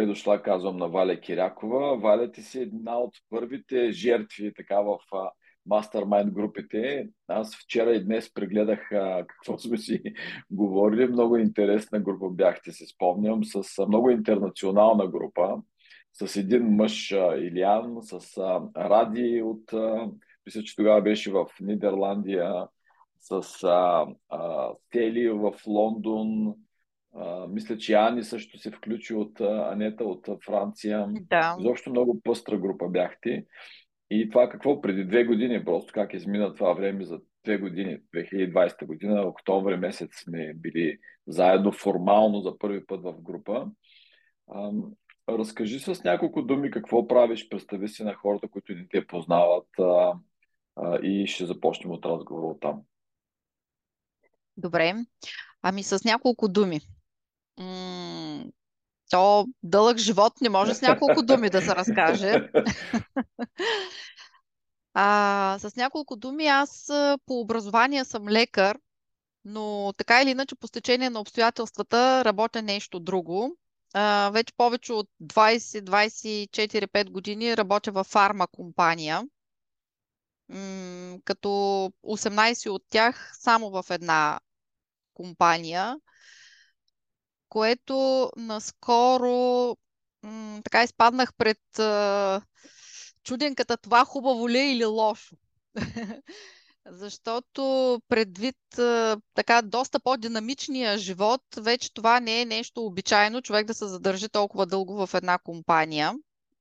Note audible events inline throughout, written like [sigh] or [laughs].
добре дошла, казвам на Валя Кирякова. Валя ти си една от първите жертви така в мастермайнд групите. Аз вчера и днес прегледах какво сме си [laughs] говорили. Много интересна група бяхте, се спомням, с много интернационална група, с един мъж а, Илиан, с Ради от, мисля, че тогава беше в Нидерландия, с а, а, Тели в Лондон, а, мисля, че Ани също се включи от Анета от Франция. Да. Изобщо много пъстра група бяхте. И това какво преди две години, просто как измина това време за две години, 2020 година, октомври месец сме били заедно формално за първи път в група. А, разкажи с няколко думи какво правиш, представи си на хората, които не те познават а, а, и ще започнем от разговора от там. Добре. Ами с няколко думи. То дълъг живот не може с няколко думи да се разкаже. [laughs] а, с няколко думи аз по образование съм лекар, но така или иначе по стечение на обстоятелствата работя нещо друго. А, вече повече от 20-24-5 години работя във фарма компания, м- като 18 от тях само в една компания което наскоро м- така изпаднах пред а, чуденката това хубаво ли е или лошо. [laughs] Защото предвид а, така доста по-динамичния живот, вече това не е нещо обичайно човек да се задържи толкова дълго в една компания.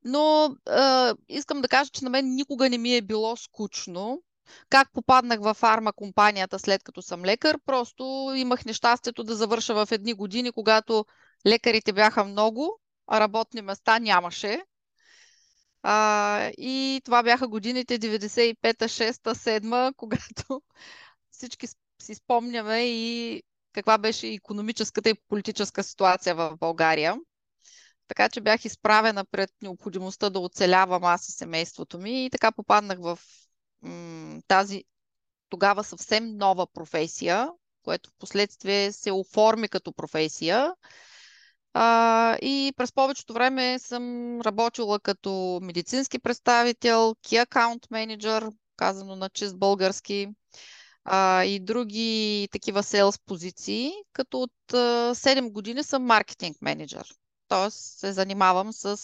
Но а, искам да кажа, че на мен никога не ми е било скучно. Как попаднах във фарма компанията след като съм лекар? Просто имах нещастието да завърша в едни години, когато лекарите бяха много, а работни места нямаше. А, и това бяха годините 95-та, 6-та, 7 когато всички си спомняме и каква беше економическата и политическа ситуация в България. Така че бях изправена пред необходимостта да оцелявам аз и семейството ми и така попаднах в тази тогава съвсем нова професия, което в последствие се оформи като професия. А, и през повечето време съм работила като медицински представител, key account manager, казано на чист български, а, и други такива селс позиции, като от а, 7 години съм маркетинг менеджер. Тоест се занимавам с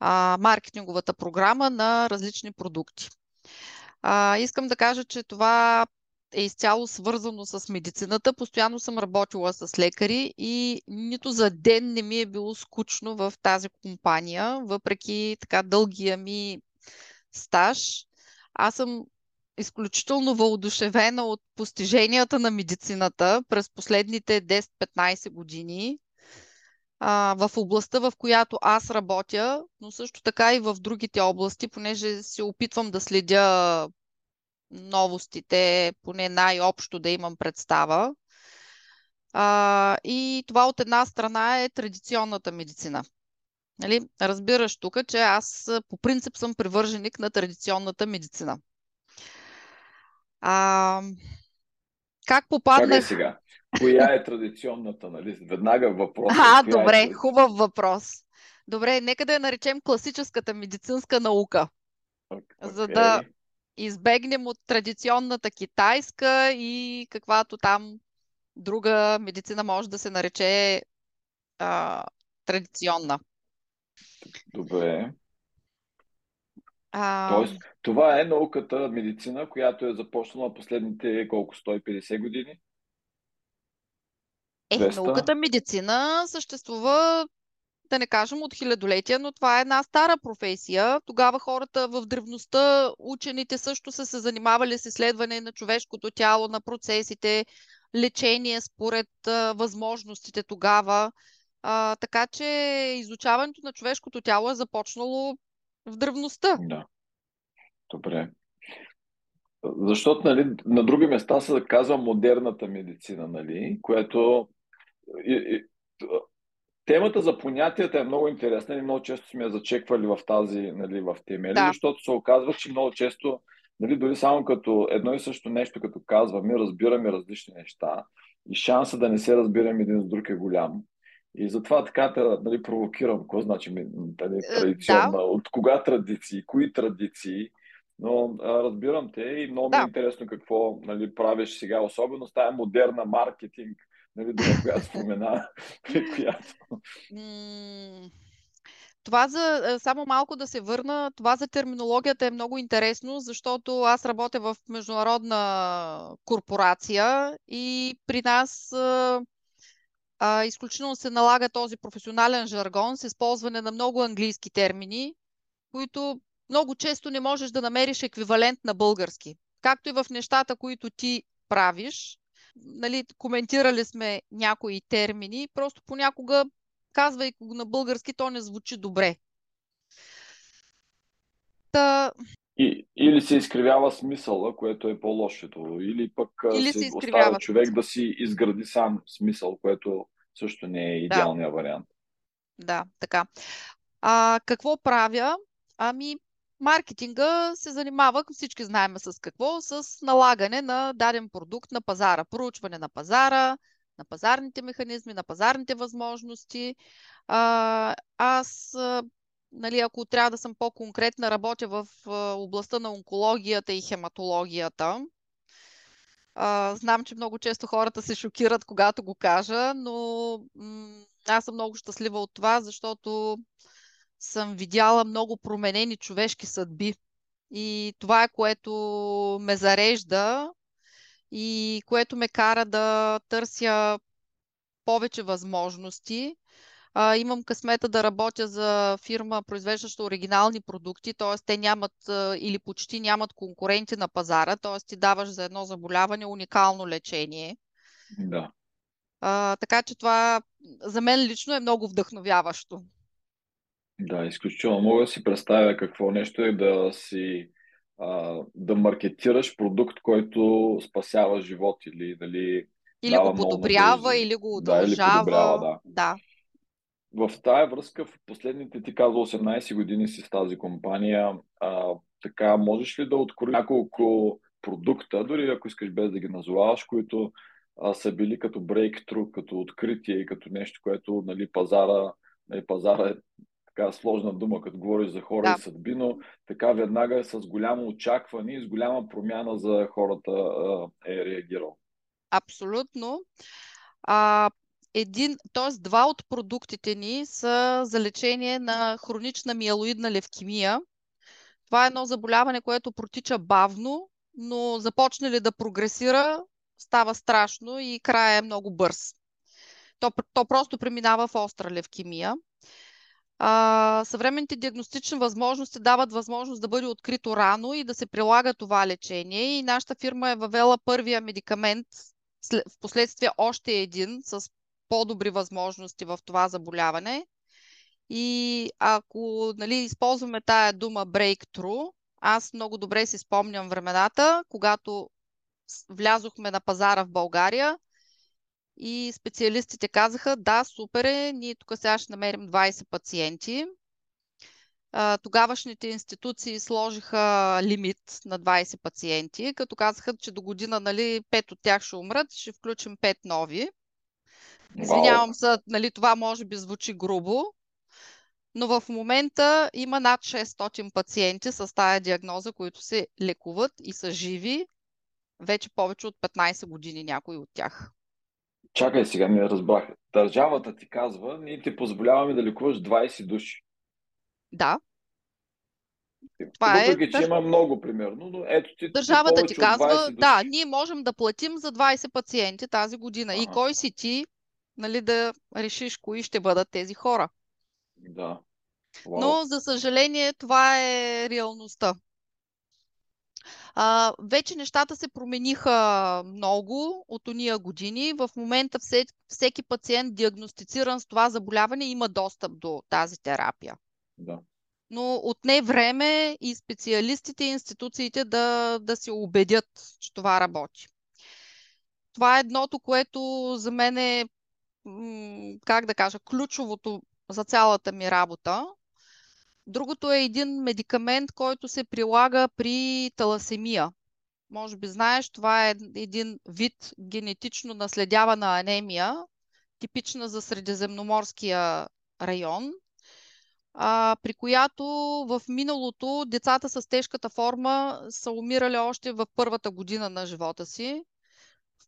а, маркетинговата програма на различни продукти. А, искам да кажа, че това е изцяло свързано с медицината. Постоянно съм работила с лекари и нито за ден не ми е било скучно в тази компания, въпреки така дългия ми стаж. Аз съм изключително въодушевена от постиженията на медицината през последните 10-15 години а, в областта, в която аз работя, но също така и в другите области, понеже се опитвам да следя новостите, поне най-общо да имам представа. А, и това от една страна е традиционната медицина. Нали? Разбираш тук, че аз по принцип съм привърженик на традиционната медицина. А, как попаднах... Чакай сега. Коя е традиционната, нали? Веднага въпрос. А, е добре, е хубав въпрос. Добре, нека да я наречем класическата медицинска наука. Okay. За да избегнем от традиционната китайска и каквато там друга медицина може да се нарече а, традиционна. Добре. А... Тоест, това е науката медицина, която е започнала последните колко 150 години? Е, 200? науката медицина съществува, да не кажем от хилядолетия, но това е една стара професия. Тогава хората в древността, учените също са се занимавали с изследване на човешкото тяло, на процесите, лечение според а, възможностите тогава. А, така че изучаването на човешкото тяло е започнало в древността. Да. Добре. Защото нали, на други места се казва модерната медицина, нали, което и, и, темата за понятията е много интересна и много често сме я зачеквали в тази, нали, в темели, да. защото се оказва, че много често, нали, дори само като едно и също нещо, като казваме, разбираме различни неща и шанса да не се разбираме един с друг е голям. И затова така те нали, провокирам. Какво значи нали, Е, традиционна? Да, От кога традиции? Кои традиции? Но а, разбирам те и много ми е да. интересно какво нали, правиш сега, особено с тази модерна маркетинг, нали, дума, която спомена, при [laughs] [laughs] която... Това за, е, само малко да се върна, това за терминологията е много интересно, защото аз работя в международна корпорация и при нас а, а, изключително се налага този професионален жаргон с използване на много английски термини, които много често не можеш да намериш еквивалент на български. Както и в нещата, които ти правиш. Нали, коментирали сме някои термини, просто понякога, казвайки го на български, то не звучи добре. Та, И, или се изкривява смисъла, което е по-лошото, или пък или се се оставя човек да си изгради сам смисъл, което също не е Да, идеалният вариант. да, така. А, какво правя? Ами, маркетинга се занимава, всички знаем с какво, с налагане на даден продукт на пазара, проучване на пазара, на пазарните механизми, на пазарните възможности. А, аз, нали, ако трябва да съм по-конкретна, работя в областта на онкологията и хематологията. А, знам, че много често хората се шокират, когато го кажа, но м- аз съм много щастлива от това, защото съм видяла много променени човешки съдби. И това е което ме зарежда и което ме кара да търся повече възможности. А, имам късмета да работя за фирма, произвеждаща оригинални продукти, т.е. те нямат а, или почти нямат конкуренти на пазара, т.е. ти даваш за едно заболяване уникално лечение. Да. А, така че това за мен лично е много вдъхновяващо. Да, изключително. Мога да си представя какво нещо е да си а, да маркетираш продукт, който спасява живот или дали Или го подобрява, или го Да, или подобрява, удължава. да. Да, В тая връзка, в последните ти каза 18 години си в тази компания, а, така можеш ли да откроиш няколко продукта, дори ако искаш без да ги назоваваш, които а, са били като breakthrough, като откритие и като нещо, което нали, пазара, нали, пазара е така сложна дума, като говориш за хора и да, съдби, но така веднага е с голямо очакване и с голяма промяна за хората е реагирал. абсолютно. А, един, т.е. два от продуктите ни са за лечение на хронична миелоидна левкемия. Това е едно заболяване, което протича бавно, но започне ли да прогресира, става страшно и края е много бърз. То, то просто преминава в остра левкемия. А, съвременните диагностични възможности дават възможност да бъде открито рано и да се прилага това лечение. И нашата фирма е въвела първия медикамент, в последствие още един с по-добри възможности в това заболяване. И ако нали, използваме тая дума breakthrough, аз много добре си спомням времената, когато влязохме на пазара в България и специалистите казаха, да, супер е, ние тук сега ще намерим 20 пациенти. Тогавашните институции сложиха лимит на 20 пациенти, като казаха, че до година нали, 5 от тях ще умрат, ще включим 5 нови. Извинявам се, нали, това може би звучи грубо, но в момента има над 600 пациенти с тая диагноза, които се лекуват и са живи вече повече от 15 години някои от тях. Чакай сега, не разбрах. Държавата ти казва, ние ти позволяваме да лекуваш 20 души. Да, това е Въпреки, че има много, примерно, но ето ти, държавата ти казва, 20 да, ние можем да платим за 20 пациенти тази година. И кой си ти, нали, да решиш кои ще бъдат тези хора. да. Но, за съжаление, това е реалността. А, вече нещата се промениха много от уния години. В момента все, всеки пациент, диагностициран с това заболяване, има достъп до тази терапия. Да. Но отне време и специалистите и институциите да, да се убедят, че това работи. Това е едното, което за мен е, как да кажа, ключовото за цялата ми работа. Другото е един медикамент, който се прилага при таласемия. Може би знаеш, това е един вид генетично наследявана анемия. типична за средиземноморския район, а, при която в миналото децата с тежката форма са умирали още в първата година на живота си.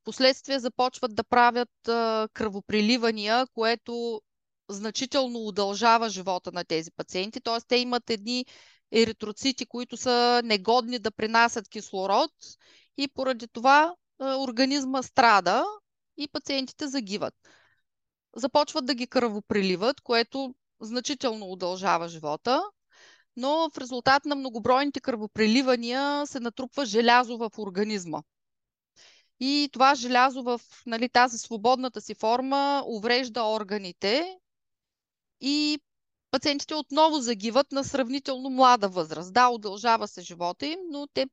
Впоследствие започват да правят а, кръвопреливания, което значително удължава живота на тези пациенти. Т.е. те имат едни еритроцити, които са негодни да принасят кислород и поради това а, организма страда и пациентите загиват. Започват да ги кръвопреливат, което значително удължава живота, но в резултат на многобройните кръвопреливания се натрупва желязо в организма. И това желязо в нали, тази свободната си форма уврежда органите и пациентите отново загиват на сравнително млада възраст. Да, удължава се живота им, но те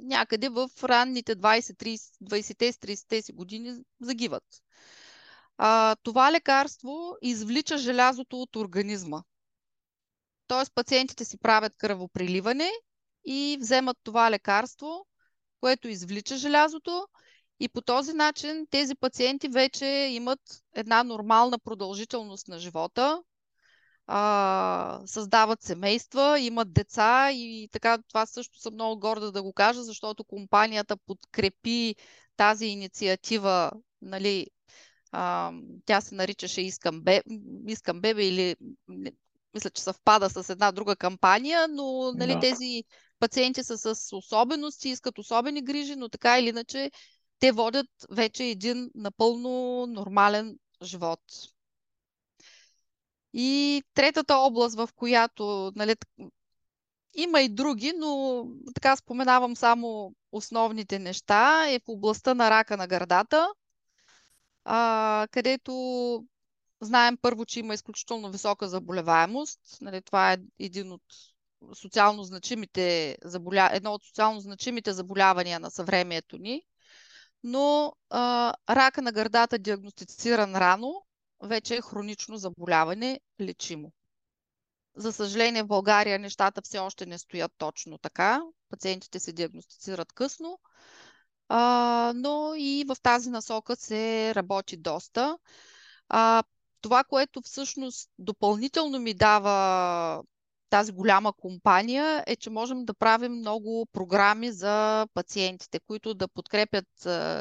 някъде в ранните 20-30 си години загиват. А, това лекарство извлича желязото от организма. Тоест пациентите си правят кръвопреливане и вземат това лекарство, което извлича желязото и по този начин тези пациенти вече имат една нормална продължителност на живота, а, създават семейства, имат деца и така това също съм много горда да го кажа, защото компанията подкрепи тази инициатива нали, а, тя се наричаше Искам, бе, Искам бебе или мисля, че съвпада с една друга кампания, но нали, да. тези пациенти са с особености, искат особени грижи, но така или иначе те водят вече един напълно нормален живот. И третата област, в която нали, има и други, но така споменавам само основните неща, е в областта на рака на гърдата а, където знаем първо, че има изключително висока заболеваемост. Нали, това е един от социално значимите заболя... едно от социално значимите заболявания на съвремието ни. Но а, рака на гърдата, диагностициран рано, вече е хронично заболяване, лечимо. За съжаление, в България нещата все още не стоят точно така. Пациентите се диагностицират късно а, но и в тази насока се работи доста. А, това, което всъщност допълнително ми дава тази голяма компания е, че можем да правим много програми за пациентите, които да подкрепят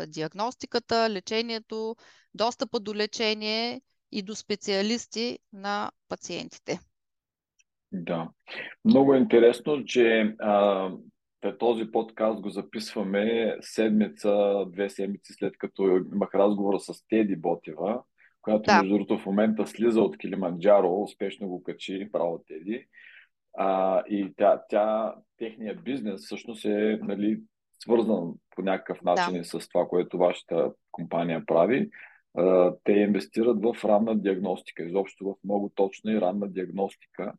диагностиката, лечението, достъпа до лечение и до специалисти на пациентите. Да. Много е интересно, че а, този подкаст го записваме седмица, две седмици след като имах разговор с Теди Ботева, която да. между другото в момента слиза от Килиманджаро, успешно го качи, право Теди. А, и тя, тя, техният бизнес всъщност е нали, свързан по някакъв начин да. с това, което вашата компания прави. А, те инвестират в ранна диагностика, изобщо в много точна и ранна диагностика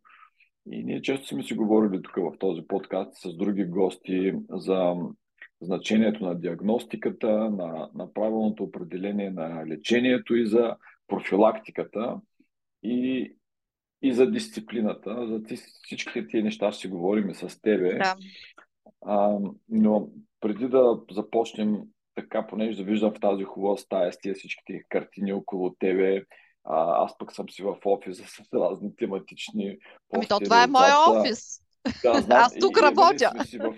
и ние често сме си говорили тук в този подкаст с други гости за значението на диагностиката, на, на правилното определение на лечението и за профилактиката и, и за дисциплината. За всичките тия неща ще си говорим с тебе. Да. А, но преди да започнем така, понеже да виждам в тази хубава стая с тия всичките картини около тебе, а, аз пък съм си в офиса с разни тематични Ами то това е моя офис. Да, [laughs] знам, аз тук и, нали, работя. И, си в,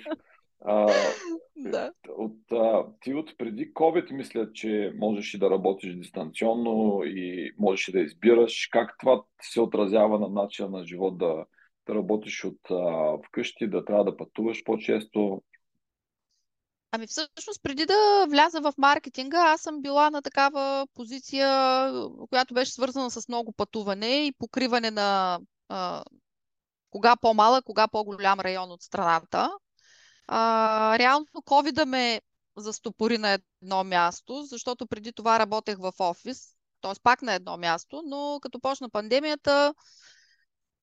а, [laughs] да. от, а, ти от преди COVID мисля, че можеш и да работиш дистанционно и можеш и да избираш. Как това се отразява на начина на живот да, да работиш от а, вкъщи, да трябва да пътуваш по-често? Ами всъщност, преди да вляза в маркетинга, аз съм била на такава позиция, която беше свързана с много пътуване и покриване на а, кога по-малък, кога по-голям район от страната. А, реално COVID ме застопори на едно място, защото преди това работех в офис, т.е. пак на едно място, но като почна пандемията,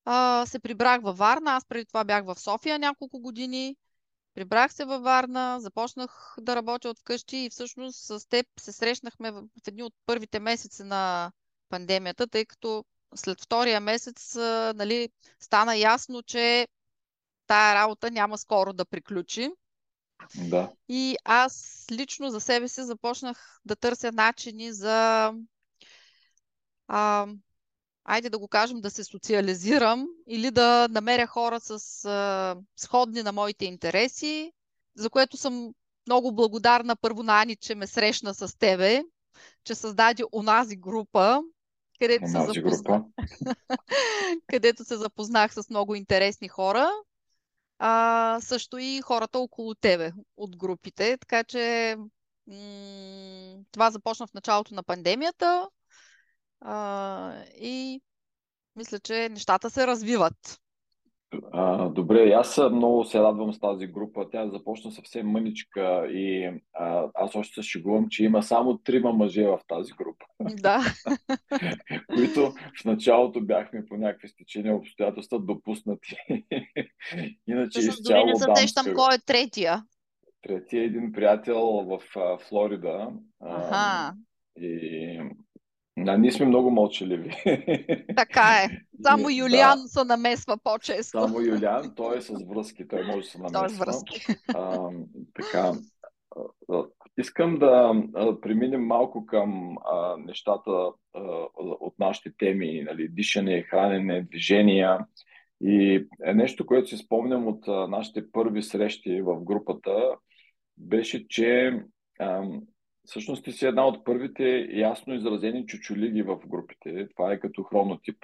а, се прибрах във Варна. Аз преди това бях в София няколко години. Прибрах се във Варна, започнах да работя от вкъщи и всъщност с теб се срещнахме в едни от първите месеци на пандемията, тъй като след втория месец нали, стана ясно, че тая работа няма скоро да приключи. Да. И аз лично за себе си започнах да търся начини за а, айде да го кажем, да се социализирам или да намеря хора с а, сходни на моите интереси, за което съм много благодарна първо на Ани, че ме срещна с тебе, че създаде онази група, където се, запознах, [laughs] където се запознах с много интересни хора. А, също и хората около тебе от групите. Така че това започна в началото на пандемията а, и мисля, че нещата се развиват. А, добре, аз много се радвам с тази група. Тя започна съвсем мъничка и а, аз още се шегувам, че има само трима мъже в тази група. Да. [laughs] които в началото бяхме по някакви стечения обстоятелства допуснати. [laughs] Иначе изцяло не се сещам кой е третия. Третия е един приятел в а, Флорида. Ага. А, и да, ние сме много мълчаливи. Така е. Само Юлиан да. се намесва по-често. Само Юлиан, той е с връзки, той може да се намесва. Той е с връзки. А, така. Искам да преминем малко към а, нещата а, от нашите теми, нали, дишане, хранене, движения. И е нещо, което си спомням от а, нашите първи срещи в групата, беше, че а, Всъщност ти си една от първите ясно изразени чучулиги в групите. Това е като хронотип.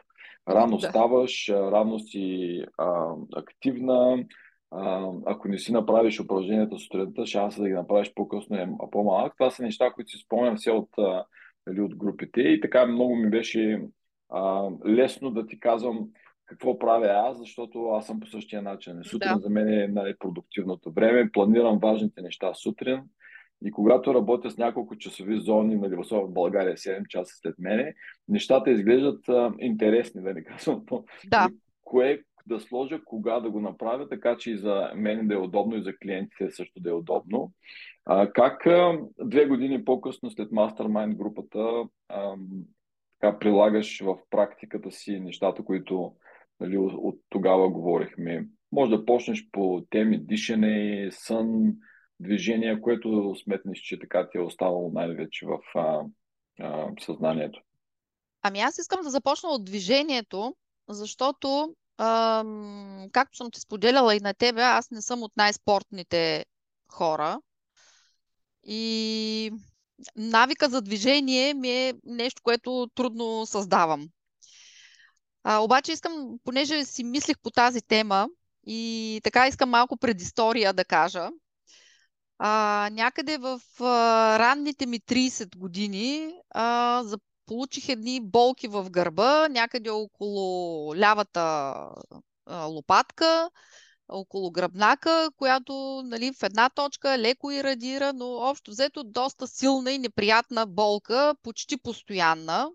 Рано да. ставаш, рано си а, активна. А, ако не си направиш упражненията сутринта, шанса да ги направиш по-късно е по-малък. Това са неща, които си спомням все от, нали, от групите. И така много ми беше а, лесно да ти казвам какво правя аз, защото аз съм по същия начин. Сутрин да. за мен е най-продуктивното време. Планирам важните неща сутрин и когато работя с няколко часови зони, нали, в България 7 часа след мене, нещата изглеждат а, интересни, [laughs] да не казвам. Да. Нали, кое да сложа, кога да го направя, така че и за мен да е удобно, и за клиентите също да е удобно. А, как а, две години по-късно след Mastermind групата а, така, прилагаш в практиката си нещата, които нали, от, от тогава говорихме? Може да почнеш по теми дишане, сън, движение, което сметнеш, че така ти е останало най-вече в а, а, съзнанието? Ами аз искам да започна от движението, защото, ам, както съм ти споделяла и на тебе, аз не съм от най-спортните хора. И навика за движение ми е нещо, което трудно създавам. А, обаче искам, понеже си мислих по тази тема и така искам малко предистория да кажа, а, някъде в а, ранните ми 30 години а, за, получих едни болки в гърба, някъде около лявата а, лопатка, около гръбнака, която нали, в една точка леко ирадира, но общо взето доста силна и неприятна болка, почти постоянна.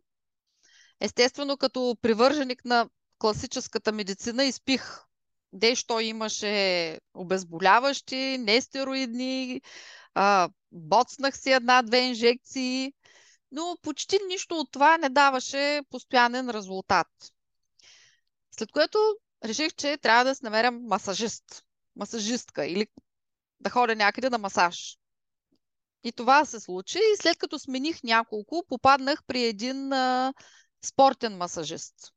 Естествено, като привърженик на класическата медицина, изпих дещо имаше обезболяващи, нестероидни, а, боцнах си една-две инжекции, но почти нищо от това не даваше постоянен резултат. След което реших, че трябва да се намеря масажист, масажистка или да ходя някъде на масаж. И това се случи и след като смених няколко, попаднах при един а, спортен масажист.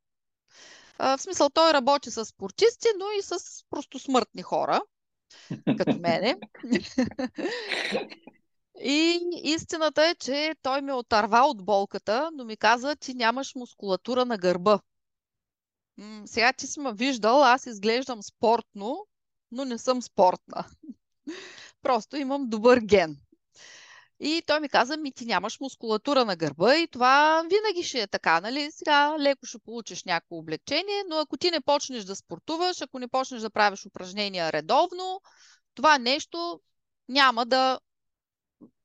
В смисъл, той работи с спортисти, но и с просто смъртни хора, като [laughs] мене. И истината е, че той ме отърва от болката, но ми каза, ти нямаш мускулатура на гърба. сега ти си ме виждал, аз изглеждам спортно, но не съм спортна. [laughs] Просто имам добър ген. И той ми каза, ми ти нямаш мускулатура на гърба и това винаги ще е така, нали? Сега леко ще получиш някакво облегчение, но ако ти не почнеш да спортуваш, ако не почнеш да правиш упражнения редовно, това нещо няма да,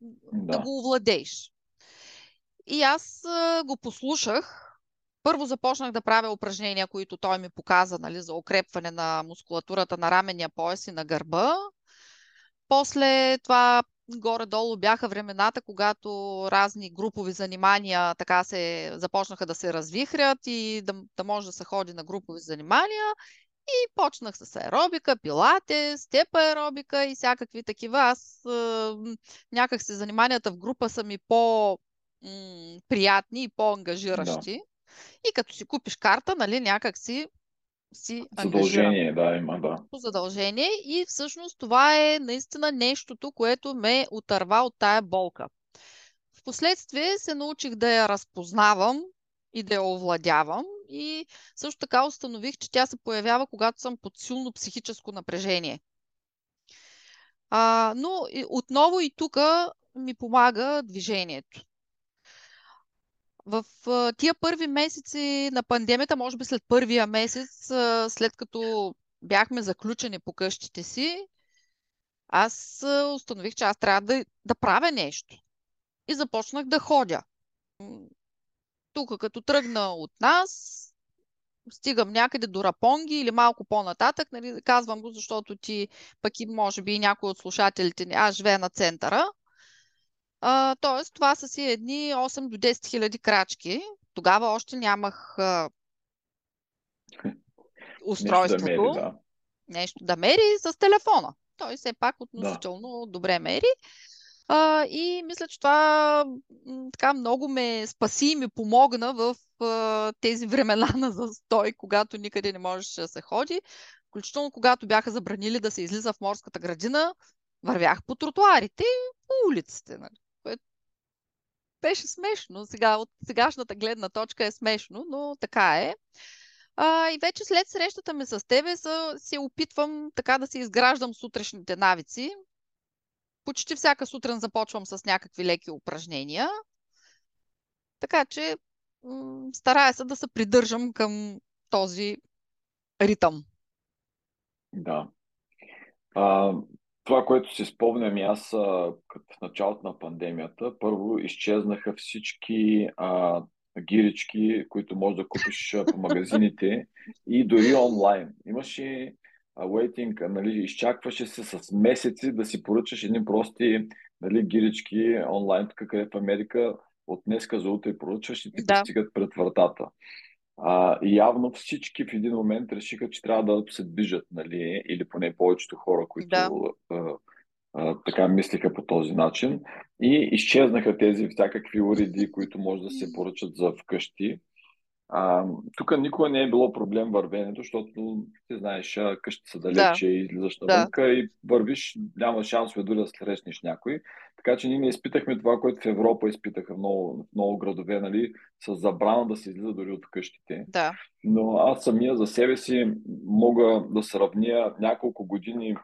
да. да го овладееш. И аз го послушах. Първо започнах да правя упражнения, които той ми показа нали, за укрепване на мускулатурата на раменния пояс и на гърба. После това горе-долу бяха времената, когато разни групови занимания така се започнаха да се развихрят и да, да може да се ходи на групови занимания. И почнах с аеробика, пилате, степа аеробика и всякакви такива. Аз е, някак се заниманията в група са ми по-приятни и по-ангажиращи. И като си купиш карта, нали, някак си си Задължение, да, има, да. Задължение и всъщност това е наистина нещото, което ме отърва от тая болка. Впоследствие се научих да я разпознавам и да я овладявам и също така установих, че тя се появява, когато съм под силно психическо напрежение. А, но отново и тук ми помага движението. В тия първи месеци на пандемията, може би след първия месец, след като бяхме заключени по къщите си, аз установих, че аз трябва да, да правя нещо. И започнах да ходя. Тук, като тръгна от нас, стигам някъде до Рапонги или малко по-нататък. Нали, казвам го, защото ти, пък и може би и някой от слушателите, аз живея на центъра. А, тоест, това са си едни 8 до 10 хиляди крачки. Тогава още нямах а, устройството. Нещо да мери, да. Нещо да мери с телефона. Той все пак относително да. добре мери. А, и мисля, че това така много ме спаси и ми помогна в а, тези времена на застой, когато никъде не можеше да се ходи. Включително когато бяха забранили да се излиза в морската градина, вървях по тротуарите и по улиците. Нали? Беше смешно. Сега, от сегашната гледна точка е смешно, но така е. А, и вече след срещата ми с тебе са, се опитвам така да се изграждам сутрешните навици. Почти всяка сутрин започвам с някакви леки упражнения. Така че м- старая се да се придържам към този ритъм. Да. А, това, което си спомням и аз като в началото на пандемията, първо изчезнаха всички а, гирички, които можеш да купиш по магазините и дори онлайн. Имаше waiting, нали, изчакваше се с месеци да си поръчаш едни прости нали, гирички онлайн, тук където в Америка от днеска за утре поръчваш и ти да. стигат пред вратата. А, явно всички в един момент решиха, че трябва да се движат, нали, или поне повечето хора, които да. а, а, така мислиха по този начин. И изчезнаха тези всякакви уреди, които може да се поръчат за вкъщи. А, тук никога не е било проблем вървенето, защото ти знаеш, къщи са далече да. и излизаш навънка да. и вървиш, няма шансове дори да срещнеш някой. Така че ние не изпитахме това, което в Европа изпитаха много, много градове, нали, с забрана да се излиза дори от къщите. Да. Но аз самия за себе си мога да сравня няколко години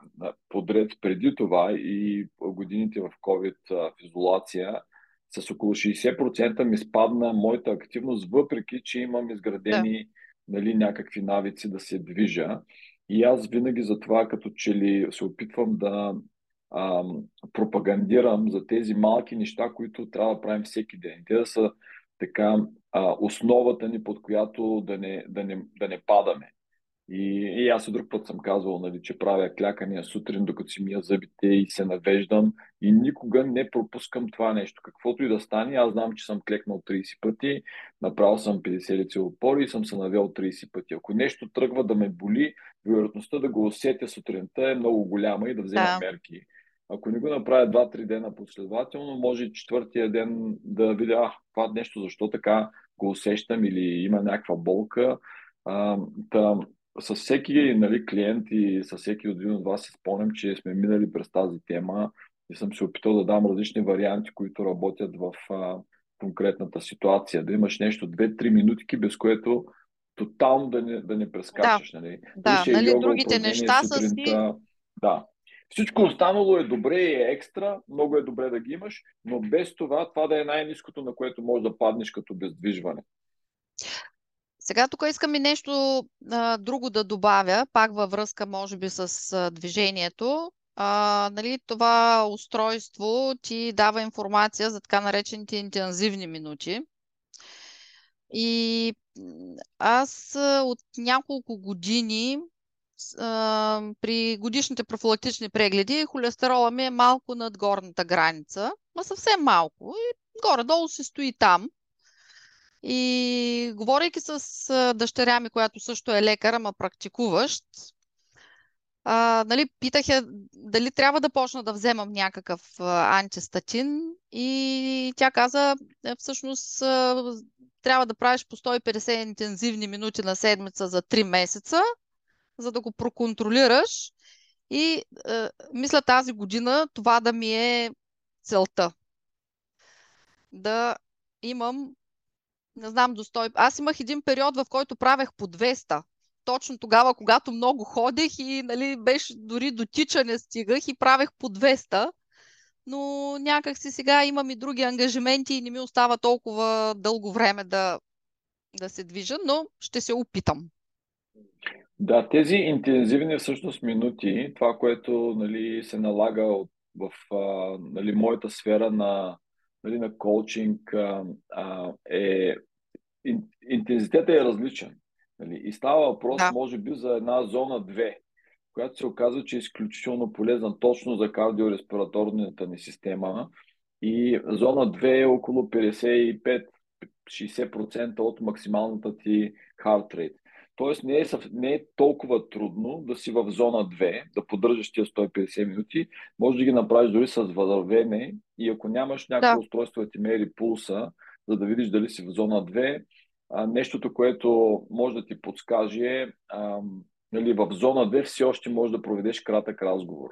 подред преди това и годините в COVID в изолация с около 60% ми спадна моята активност, въпреки че имам изградени да. нали, някакви навици да се движа. И аз винаги за това, като че ли се опитвам да а, пропагандирам за тези малки неща, които трябва да правим всеки ден. Те да са така а, основата ни, под която да не, да не, да не падаме. И, и аз и друг път съм казвал, нали, че правя клякания сутрин, докато си мия зъбите и се навеждам и никога не пропускам това нещо. Каквото и да стане, аз знам, че съм клекнал 30 пъти, направил съм 50 лице опори и съм се навел 30 пъти. Ако нещо тръгва да ме боли, вероятността да го усетя сутринта е много голяма и да взема да. мерки. Ако не го направя 2-3 дена последователно, може и четвъртия ден да видя, а, това нещо, защо така го усещам или има някаква болка. А, та, с всеки нали, клиент и с всеки един от вас си спомням, че сме минали през тази тема и съм се опитал да дам различни варианти, които работят в а, конкретната ситуация. Да имаш нещо 2-3 минутки, без което тотално да не, да не прескачаш. Да, нали, да нали, другите неща са си... Да. Всичко останало е добре и е екстра, много е добре да ги имаш, но без това, това да е най-низкото, на което можеш да паднеш като бездвижване. Сега тук искам и нещо а, друго да добавя, пак във връзка, може би, с а, движението. А, нали, това устройство ти дава информация за така наречените интензивни минути. И аз от няколко години а, при годишните профилактични прегледи холестерола ми е малко над горната граница, но съвсем малко. И горе-долу се стои там. И говорейки с дъщеря ми, която също е лекар, ама практикуващ, а, нали, питах я дали трябва да почна да вземам някакъв антистатин и тя каза, е, всъщност трябва да правиш по 150 интензивни минути на седмица за 3 месеца, за да го проконтролираш. И е, мисля тази година това да ми е целта. Да имам, не знам, до 100. Аз имах един период, в който правех по 200 точно тогава, когато много ходех и нали, беше дори до тичане стигах и правех по 200. Но някак си сега имам и други ангажименти и не ми остава толкова дълго време да, да се движа, но ще се опитам. Да, тези интензивни всъщност минути, това, което нали, се налага от, в нали, моята сфера на, нали, на коучинг, а, а, е ин, интензитета е различен. Нали? И става въпрос, да. може би, за една зона 2, която се оказва, че е изключително полезна точно за кардиореспираторната ни система. И зона 2 е около 55-60% от максималната ти heart rate. Тоест не е, не е толкова трудно да си в зона 2, да поддържаш тия 150 минути. Може да ги направиш дори с вървене и ако нямаш някакво да. устройство да ти мери пулса, за да видиш дали си в зона 2, а, нещото, което може да ти подскаже е, а, нали, в зона 2 все още можеш да проведеш кратък разговор.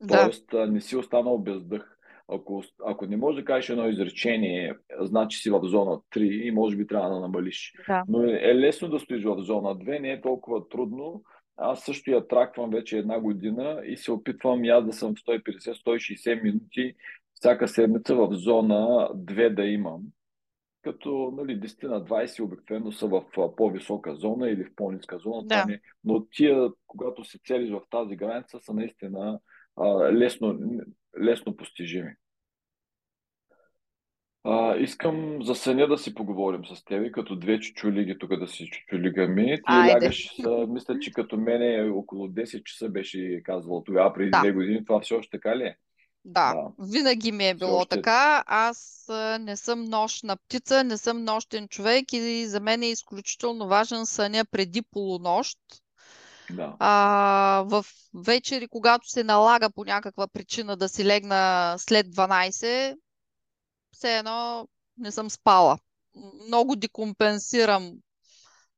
Да. Тоест, а, не си останал без дъх. Ако, ако не можеш да кажеш едно изречение, значи си в зона 3 и може би трябва да намалиш. Да. Но е, е лесно да стоиш в зона 2, не е толкова трудно. Аз също я траквам вече една година и се опитвам и аз да съм 150-160 минути всяка седмица в зона 2 да имам като нали, 10 на 20 обикновено са в по-висока зона или в по-ниска зона. Да. Не, но тия, когато се целиш в тази граница, са наистина а, лесно, лесно постижими. А, искам за съня да си поговорим с теб, като две чучулиги тук да си чучулигами. Ти Айде. лягаш, мисля, че като мене около 10 часа беше казвал тогава, преди да. две години. Това все още така ли е? Да, да, винаги ми е било още... така. Аз не съм нощна птица, не съм нощен човек и за мен е изключително важен съня преди полунощ. Да. А, в вечери, когато се налага по някаква причина да си легна след 12, все едно не съм спала. Много декомпенсирам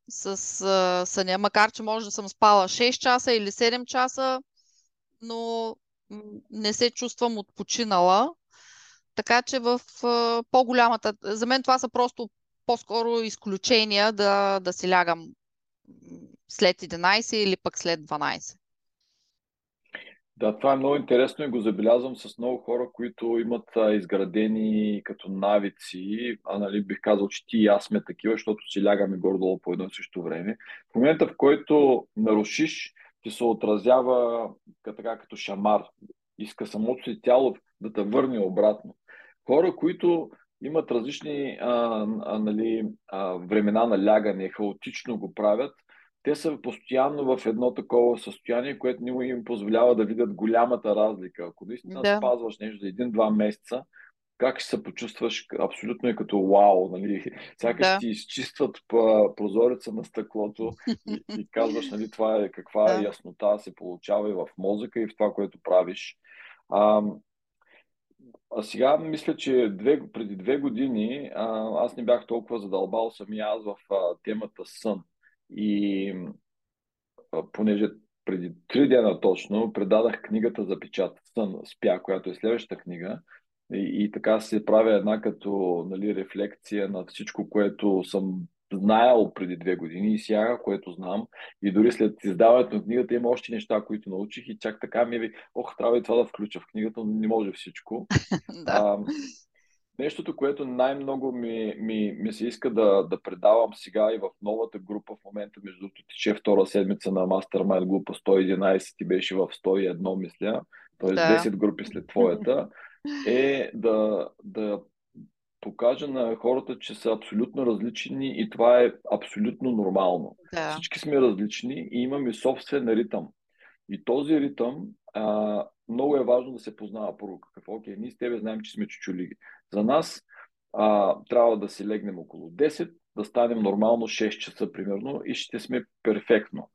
с а, съня, макар че може да съм спала 6 часа или 7 часа, но не се чувствам отпочинала. Така че в по-голямата... За мен това са просто по-скоро изключения да, да си лягам след 11 или пък след 12. Да, това е много интересно и го забелязвам с много хора, които имат изградени като навици, а нали, бих казал, че ти и аз сме такива, защото си лягаме гордо по едно и също време. В момента, в който нарушиш ти се отразява така като шамар. Иска самото си тяло да те върне обратно. Хора, които имат различни а, а, нали, а, времена на лягане, хаотично го правят, те са постоянно в едно такова състояние, което не им позволява да видят голямата разлика. Ако наистина да. спазваш нещо за един-два месеца, как ще се почувстваш абсолютно е като вау, нали? Сякаш да. ти изчистват прозореца на стъклото и, и казваш, нали, това е, каква да. яснота се получава и в мозъка и в това, което правиш. А, а сега мисля, че две, преди две години а, аз не бях толкова задълбал самия аз в а, темата сън. И а, понеже преди три дена точно предадах книгата за печат Сън спя, която е следващата книга, и, и така се правя една като нали, рефлекция на всичко, което съм знаел преди две години и сега, което знам. И дори след издаването на книгата има още неща, които научих и чак така ми ви, ох, трябва и това да включа в книгата, но не може всичко. [laughs] да. а, нещото, което най-много ми, ми, ми се иска да, да предавам сега и в новата група, в момента, между другото, тече втора седмица на Mastermind група 111 и беше в 101, мисля, т.е. Да. 10 групи след твоята [laughs] е да, да покажа на хората, че са абсолютно различни и това е абсолютно нормално. Да. Всички сме различни и имаме собствен ритъм. И този ритъм а, много е важно да се познава първо. Какво? Окей, ние с тебе знаем, че сме чучулиги. За нас а, трябва да си легнем около 10, да станем нормално 6 часа примерно и ще сме перфектно.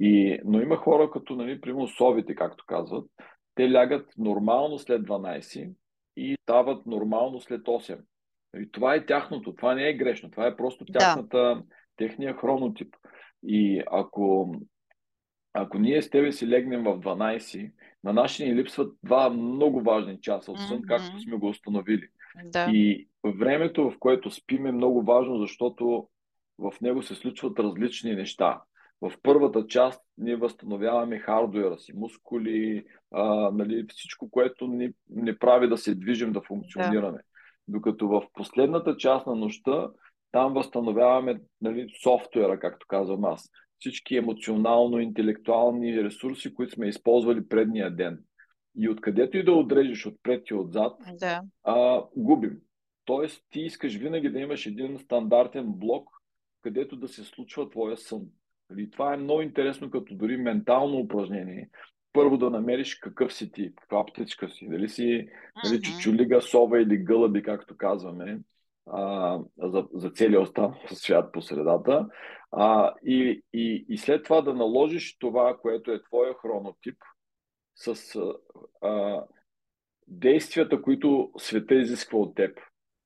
И, но има хора като, нали, примерно совите, както казват, те лягат нормално след 12 и стават нормално след 8. И това е тяхното, това не е грешно, това е просто тяхната, да. техния хронотип. И ако, ако ние с тебе си легнем в 12, на наши ни липсват два много важни часа от сън, mm-hmm. както сме го установили. Да. И времето, в което спим е много важно, защото в него се случват различни неща. В първата част ние възстановяваме хардуера си, мускули, а, нали, всичко, което ни, ни прави да се движим, да функционираме. Да. Докато в последната част на нощта там възстановяваме нали, софтуера, както казвам аз. Всички емоционално-интелектуални ресурси, които сме използвали предния ден. И откъдето и да отрежеш отпред и отзад, да. а, губим. Тоест, ти искаш винаги да имаш един стандартен блок, където да се случва твоя сън. Нали, това е много интересно като дори ментално упражнение. Първо да намериш какъв си ти, каква птичка си. Дали си нали, чучулига, сова или гълъби, както казваме, а, за, за целия останал [laughs] свят по средата. А, и, и, и след това да наложиш това, което е твоя хронотип, с а, действията, които света изисква от теб.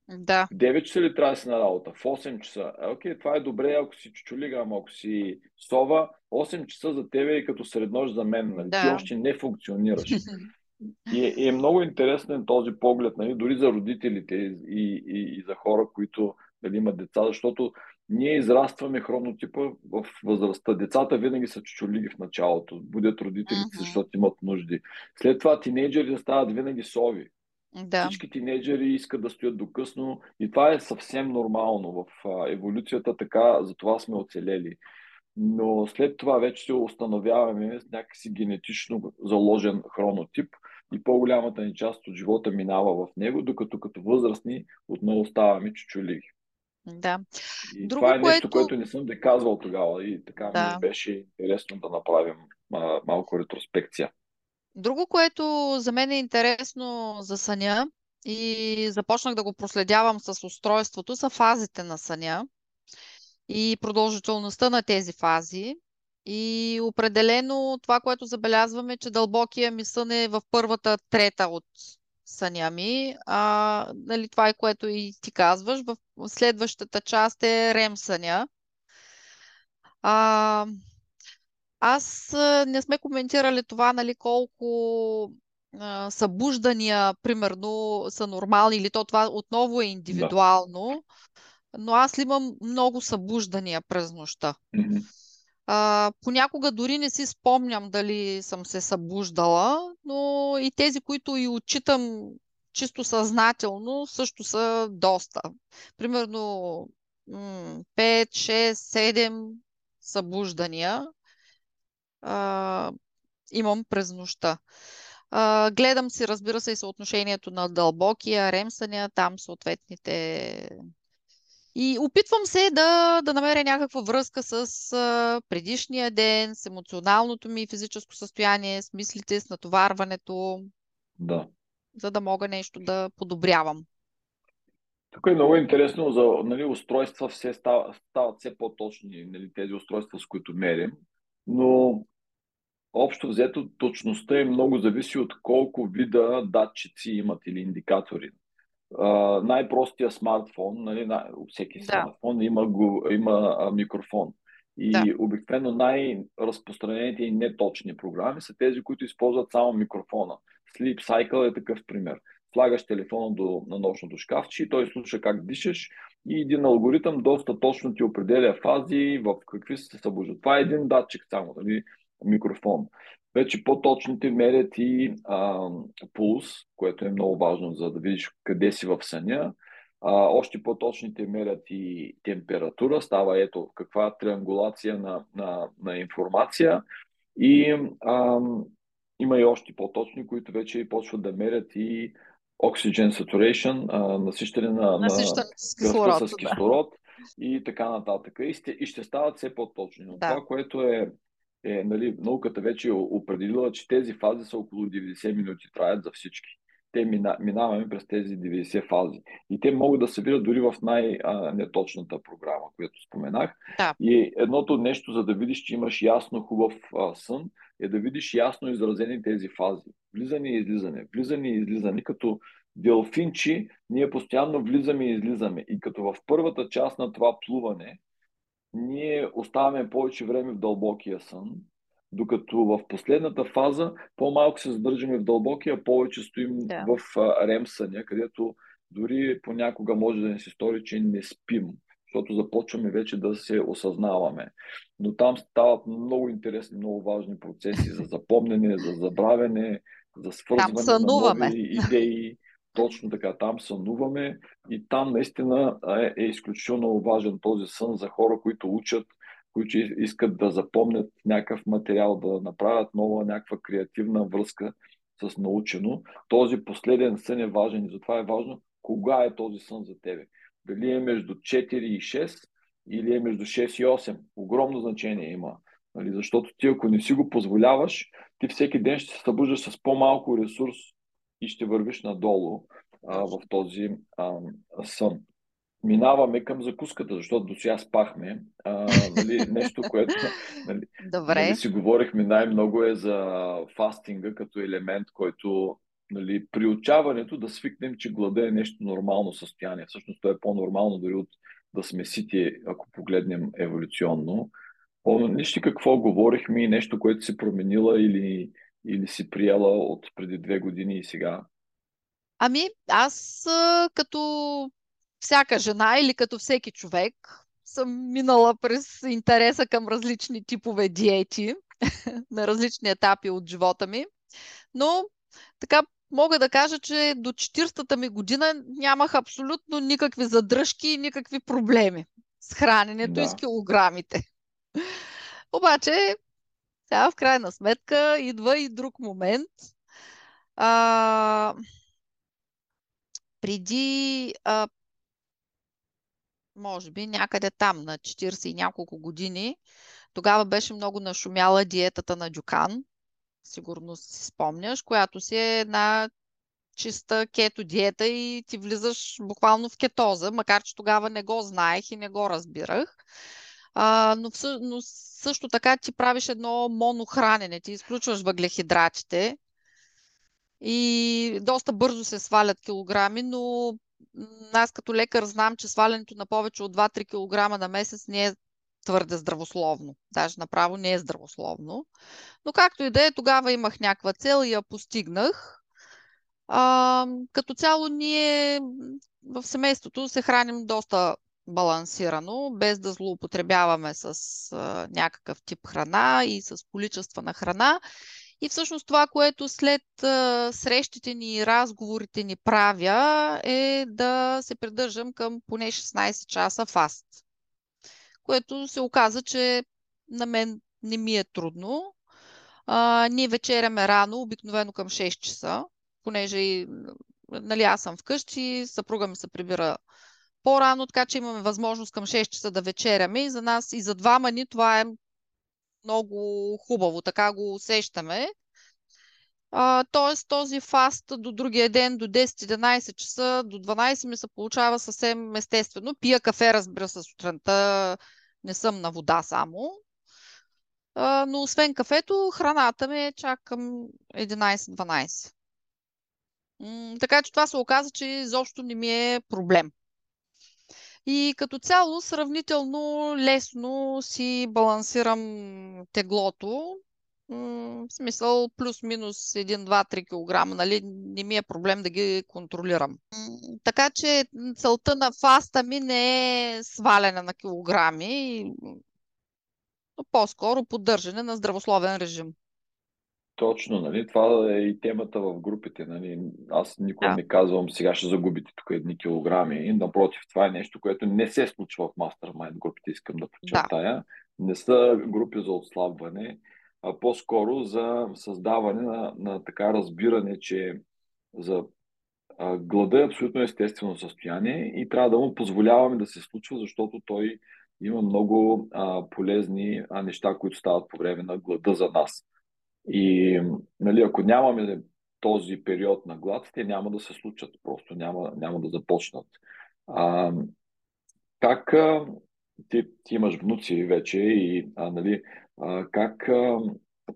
Да. В 9 часа ли трябва да си на работа? В 8 часа. Е, окей, това е добре, ако си чучулига, ама ако си сова, 8 часа за тебе е като среднощ за мен. Нали? Да. Ти още не функционираш. [laughs] И е, и е много интересен този поглед, нали, дори за родителите и, и, и за хора, които нали, имат деца, защото ние израстваме хронотипа в възрастта. Децата винаги са чучулиги в началото, будят родителите, uh-huh. защото имат нужди. След това тинейджерите стават винаги сови. Да. Всички тинейджери искат да стоят до късно и това е съвсем нормално в еволюцията, така затова сме оцелели. Но след това вече се установяваме с някакси генетично заложен хронотип и по-голямата ни част от живота минава в него, докато като възрастни отново ставаме чучулиги. Да. И Друго, това е нещо, което... което не съм да казвал тогава и така да. ми беше интересно да направим а, малко ретроспекция. Друго, което за мен е интересно за съня и започнах да го проследявам с устройството, са фазите на съня и продължителността на тези фази. И определено това, което забелязваме, че дълбокия ми сън е в първата трета от съня ми. А, нали, това е което и ти казваш. В следващата част е рем съня. А, аз не сме коментирали това, нали, колко а, събуждания, примерно, са нормални или то това отново е индивидуално. Да. Но аз имам много събуждания през нощта. Mm-hmm. А, понякога дори не си спомням дали съм се събуждала, но и тези, които и отчитам чисто съзнателно, също са доста. Примерно 5, 6, 7 събуждания а, имам през нощта. А, гледам си, разбира се, и съотношението на дълбокия, ремсания, там съответните и опитвам се да, да намеря някаква връзка с а, предишния ден, с емоционалното ми физическо състояние, с мислите, с натоварването. Да. За да мога нещо да подобрявам. Тук е много интересно за нали, устройства, все стават, стават все по-точни нали, тези устройства, с които мерим, но общо взето точността е много зависи от колко вида датчици имат или индикатори най-простия смартфон, нали, на, всеки да. смартфон има, го, има а, микрофон. И да. обикновено най-разпространените и неточни програми са тези, които използват само микрофона. Sleep Cycle е такъв пример. Слагаш телефона до, на нощното шкафче и той слуша как дишаш и един алгоритъм доста точно ти определя фази, в какви се събуждат. Това е един датчик само, нали, микрофон. Вече по-точните мерят и а, пулс, което е много важно, за да видиш къде си в съня. А, още по-точните мерят и температура. Става ето каква триангулация на, на, на информация. И а, има и още по-точни, които вече почват да мерят и oxygen saturation, а, насищане на, на с кислород, с кислород да. и така нататък. И, ще, и ще стават все по-точни. Но да. това, което е е, нали, науката вече е определила, че тези фази са около 90 минути, траят за всички. Те мина, минаваме през тези 90 фази. И те могат да се видят дори в най-неточната програма, която споменах. Да. И едното нещо, за да видиш, че имаш ясно хубав а, сън, е да видиш ясно изразени тези фази. Влизане и излизане, влизане и излизане, като делфинчи, ние постоянно влизаме и излизаме. И като в първата част на това плуване, ние оставаме повече време в дълбокия сън, докато в последната фаза по-малко се задържаме в дълбокия, повече стоим да. в рем съня, където дори понякога може да ни се стори, че не спим, защото започваме вече да се осъзнаваме. Но там стават много интересни, много важни процеси за запомнене, за забравяне, за свързване на нови идеи. Точно така, там сънуваме и там наистина е, е изключително важен този сън за хора, които учат, които искат да запомнят някакъв материал, да направят нова някаква креативна връзка с научено. Този последен сън е важен и затова е важно кога е този сън за тебе. Дали е между 4 и 6 или е между 6 и 8. Огромно значение има. Нали? Защото ти, ако не си го позволяваш, ти всеки ден ще се събуждаш с по-малко ресурс и ще вървиш надолу а, в този а, сън. Минаваме към закуската, защото до сега спахме. А, нали, [laughs] нещо, което нали, Добре. Нали, си говорихме най-много е за фастинга като елемент, който нали, приучаването да свикнем, че глада е нещо нормално състояние. Всъщност то е по-нормално дори от да сме сити, ако погледнем еволюционно. Помниш ли какво говорихме и нещо, което си променила или, или си приела от преди две години и сега? Ами, аз като всяка жена или като всеки човек съм минала през интереса към различни типове диети [laughs] на различни етапи от живота ми. Но така мога да кажа, че до 40-та ми година нямах абсолютно никакви задръжки и никакви проблеми с храненето да. и с килограмите. Обаче, сега в крайна сметка идва и друг момент. А, преди, а, може би, някъде там, на 40 и няколко години, тогава беше много нашумяла диетата на Дюкан сигурно си спомняш, която си е една чиста кето диета и ти влизаш буквално в кетоза, макар че тогава не го знаех и не го разбирах. А, но, но също така ти правиш едно монохранене, ти изключваш въглехидратите и доста бързо се свалят килограми, но аз като лекар знам, че свалянето на повече от 2-3 кг на месец не е твърде здравословно. Даже направо не е здравословно. Но както и да е, тогава имах някаква цел и я постигнах. А, като цяло ние в семейството се храним доста балансирано, без да злоупотребяваме с а, някакъв тип храна и с количество на храна. И всъщност това, което след а, срещите ни и разговорите ни правя, е да се придържам към поне 16 часа фаст което се оказа, че на мен не ми е трудно. А, ние вечеряме рано, обикновено към 6 часа, понеже и, нали, аз съм вкъщи, съпруга ми се прибира по-рано, така че имаме възможност към 6 часа да вечеряме и за нас и за двама ни това е много хубаво, така го усещаме. тоест този фаст до другия ден, до 10-11 часа, до 12 ми се получава съвсем естествено. Пия кафе, разбира се, сутринта, не съм на вода само. А, но освен кафето, храната ми е чак към 11-12. така че това се оказа, че изобщо не ми е проблем. И като цяло сравнително лесно си балансирам теглото. В смисъл плюс-минус 1-2-3 кг, нали, не ми е проблем да ги контролирам. Така че целта на фаста ми не е сваляне на килограми, но по-скоро поддържане на здравословен режим. Точно, нали? Това е и темата в групите. Нали? Аз никога да. не казвам сега ще загубите тук едни килограми. Напротив, това е нещо, което не се случва в мастермайнд групите, искам да подчертая. Да. Не са групи за отслабване а по-скоро за създаване на, на така разбиране, че за а, глада е абсолютно естествено състояние и трябва да му позволяваме да се случва, защото той има много а, полезни а, неща, които стават по време на глада за нас. И нали, ако нямаме този период на глад, те няма да се случат, просто няма, няма да започнат. А, как а, ти, ти имаш внуци вече и а, нали, а, как а,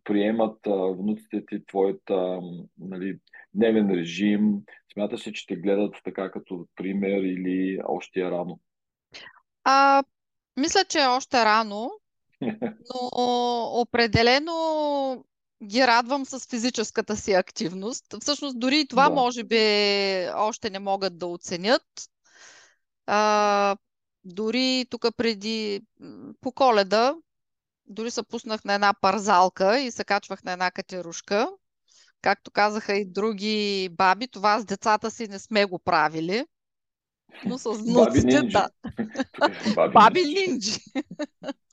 приемат а, внуците ти твоят а, нали, дневен режим, Смяташ ли, че те гледат така като пример или още е рано? А, мисля, че е още рано, [laughs] но определено ги радвам с физическата си активност. Всъщност, дори и това, Да. може би, още не могат да оценят. А, дори тук преди по коледа, дори се пуснах на една парзалка и се качвах на една катерушка. Както казаха и други баби, това с децата си не сме го правили. Но с внуците, да. [laughs] Баби нинджи. [laughs]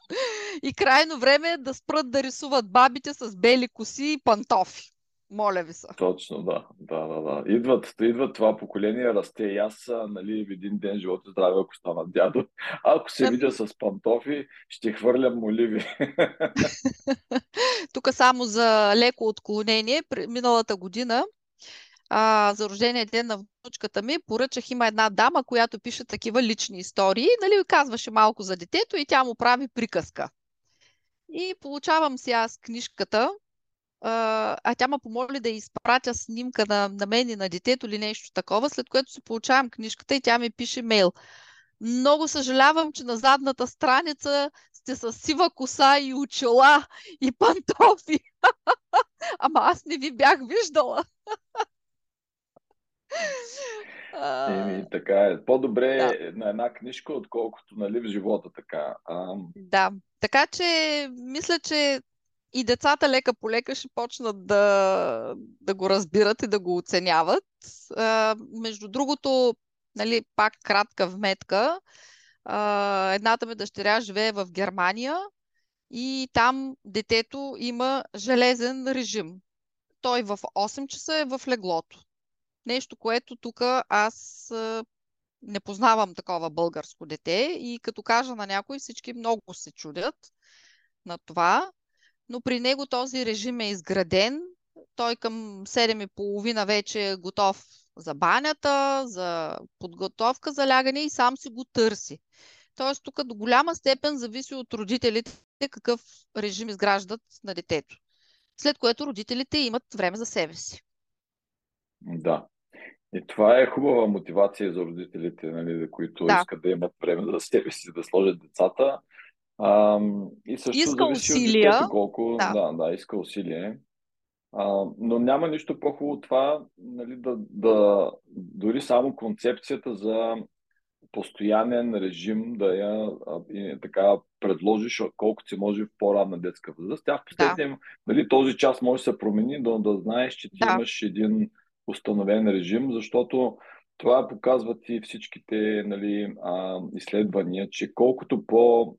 И крайно време е да спрат да рисуват бабите с бели коси и пантофи. Моля ви се. Точно, да. Да, да, да. Идват, идват това поколение, расте и аз, нали, в един ден живот и здраве, ако стана дядо. Ако се Ами- видя с пантофи, ще хвърлям моливи. [laughs] Тук само за леко отклонение. Миналата година а, за рождения ден на внучката ми поръчах има една дама, която пише такива лични истории. Нали, казваше малко за детето и тя му прави приказка. И получавам си аз книжката, а, а тя ме помоли да изпратя снимка на, на мен и на детето или нещо такова, след което си получавам книжката и тя ми пише мейл. Много съжалявам, че на задната страница сте с сива коса и очила и пантофи. [laughs] Ама аз не ви бях виждала. [laughs] Еми, така е. По-добре да. е на една книжка, отколкото нали, в живота така. А, Да, така че мисля, че и децата лека по лека ще почнат да, да го разбират и да го оценяват. А, между другото, нали, пак кратка вметка, а, едната ми дъщеря живее в Германия и там детето има железен режим. Той в 8 часа е в леглото. Нещо, което тук аз не познавам такова българско дете и като кажа на някой, всички много се чудят на това, но при него този режим е изграден. Той към 7.30 вече е готов за банята, за подготовка за лягане и сам си го търси. Тоест тук до голяма степен зависи от родителите какъв режим изграждат на детето. След което родителите имат време за себе си. да. И това е хубава мотивация за родителите, нали, които Да. искат да имат време за себе си, да сложат децата. А, и също Иска зависи от усилия. детето колко. Да. Да, да, иска усилие. А, но няма нищо по-хубаво от това, нали, да, да, дори само концепцията за постоянен режим да я и, така предложиш колкото се може в по-ранна детска възраст. Тя в последния, нали, този час може да се промени, но да знаеш, че ти Да. имаш един установен режим, защото това показват и всичките нали, а, изследвания, че колкото по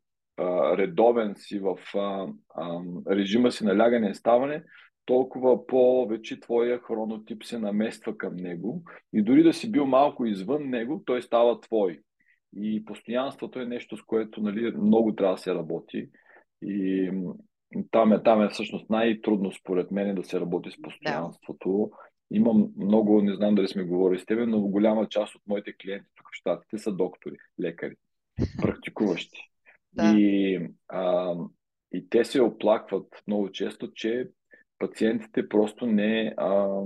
редовен си в а, а, режима си на лягане и ставане, толкова повече твоя хронотип се намества към него и дори да си бил малко извън него, той става твой. И постоянството е нещо, с което нали, много трябва да се работи. И там е, там е всъщност най-трудно според мен да се работи с постоянството. Имам много, не знам дали сме говорили с тебе, но голяма част от моите клиенти тук в Штатите са доктори, лекари, [laughs] практикуващи. Да. И, а, и те се оплакват много често, че пациентите просто не, а,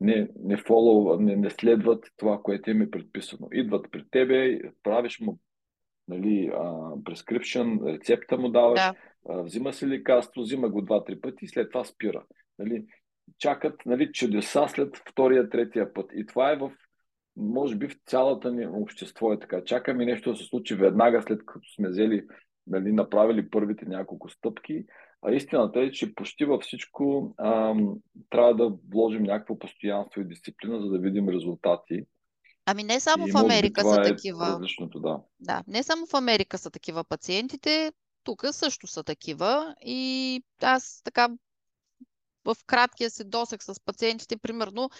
не, не, follow, не, не следват това, което им е предписано. Идват при тебе, правиш му нали, а, prescription, рецепта му даваш, Да. а, взима си лекарство, взима го два-три пъти и след това спира. Нали, чакат нали, чудеса след втория, третия път. И това е в, може би в цялата ни общество е така. Чакаме нещо да се случи веднага след като сме взели, нали, направили първите няколко стъпки. А истината е, че почти във всичко ам, трябва да вложим някакво постоянство и дисциплина, за да видим резултати. Ами не само и в би Америка това са е такива. различното, да. Да, не само в Америка са такива пациентите, тук също са такива. И аз така в краткия си досек с пациентите, примерно,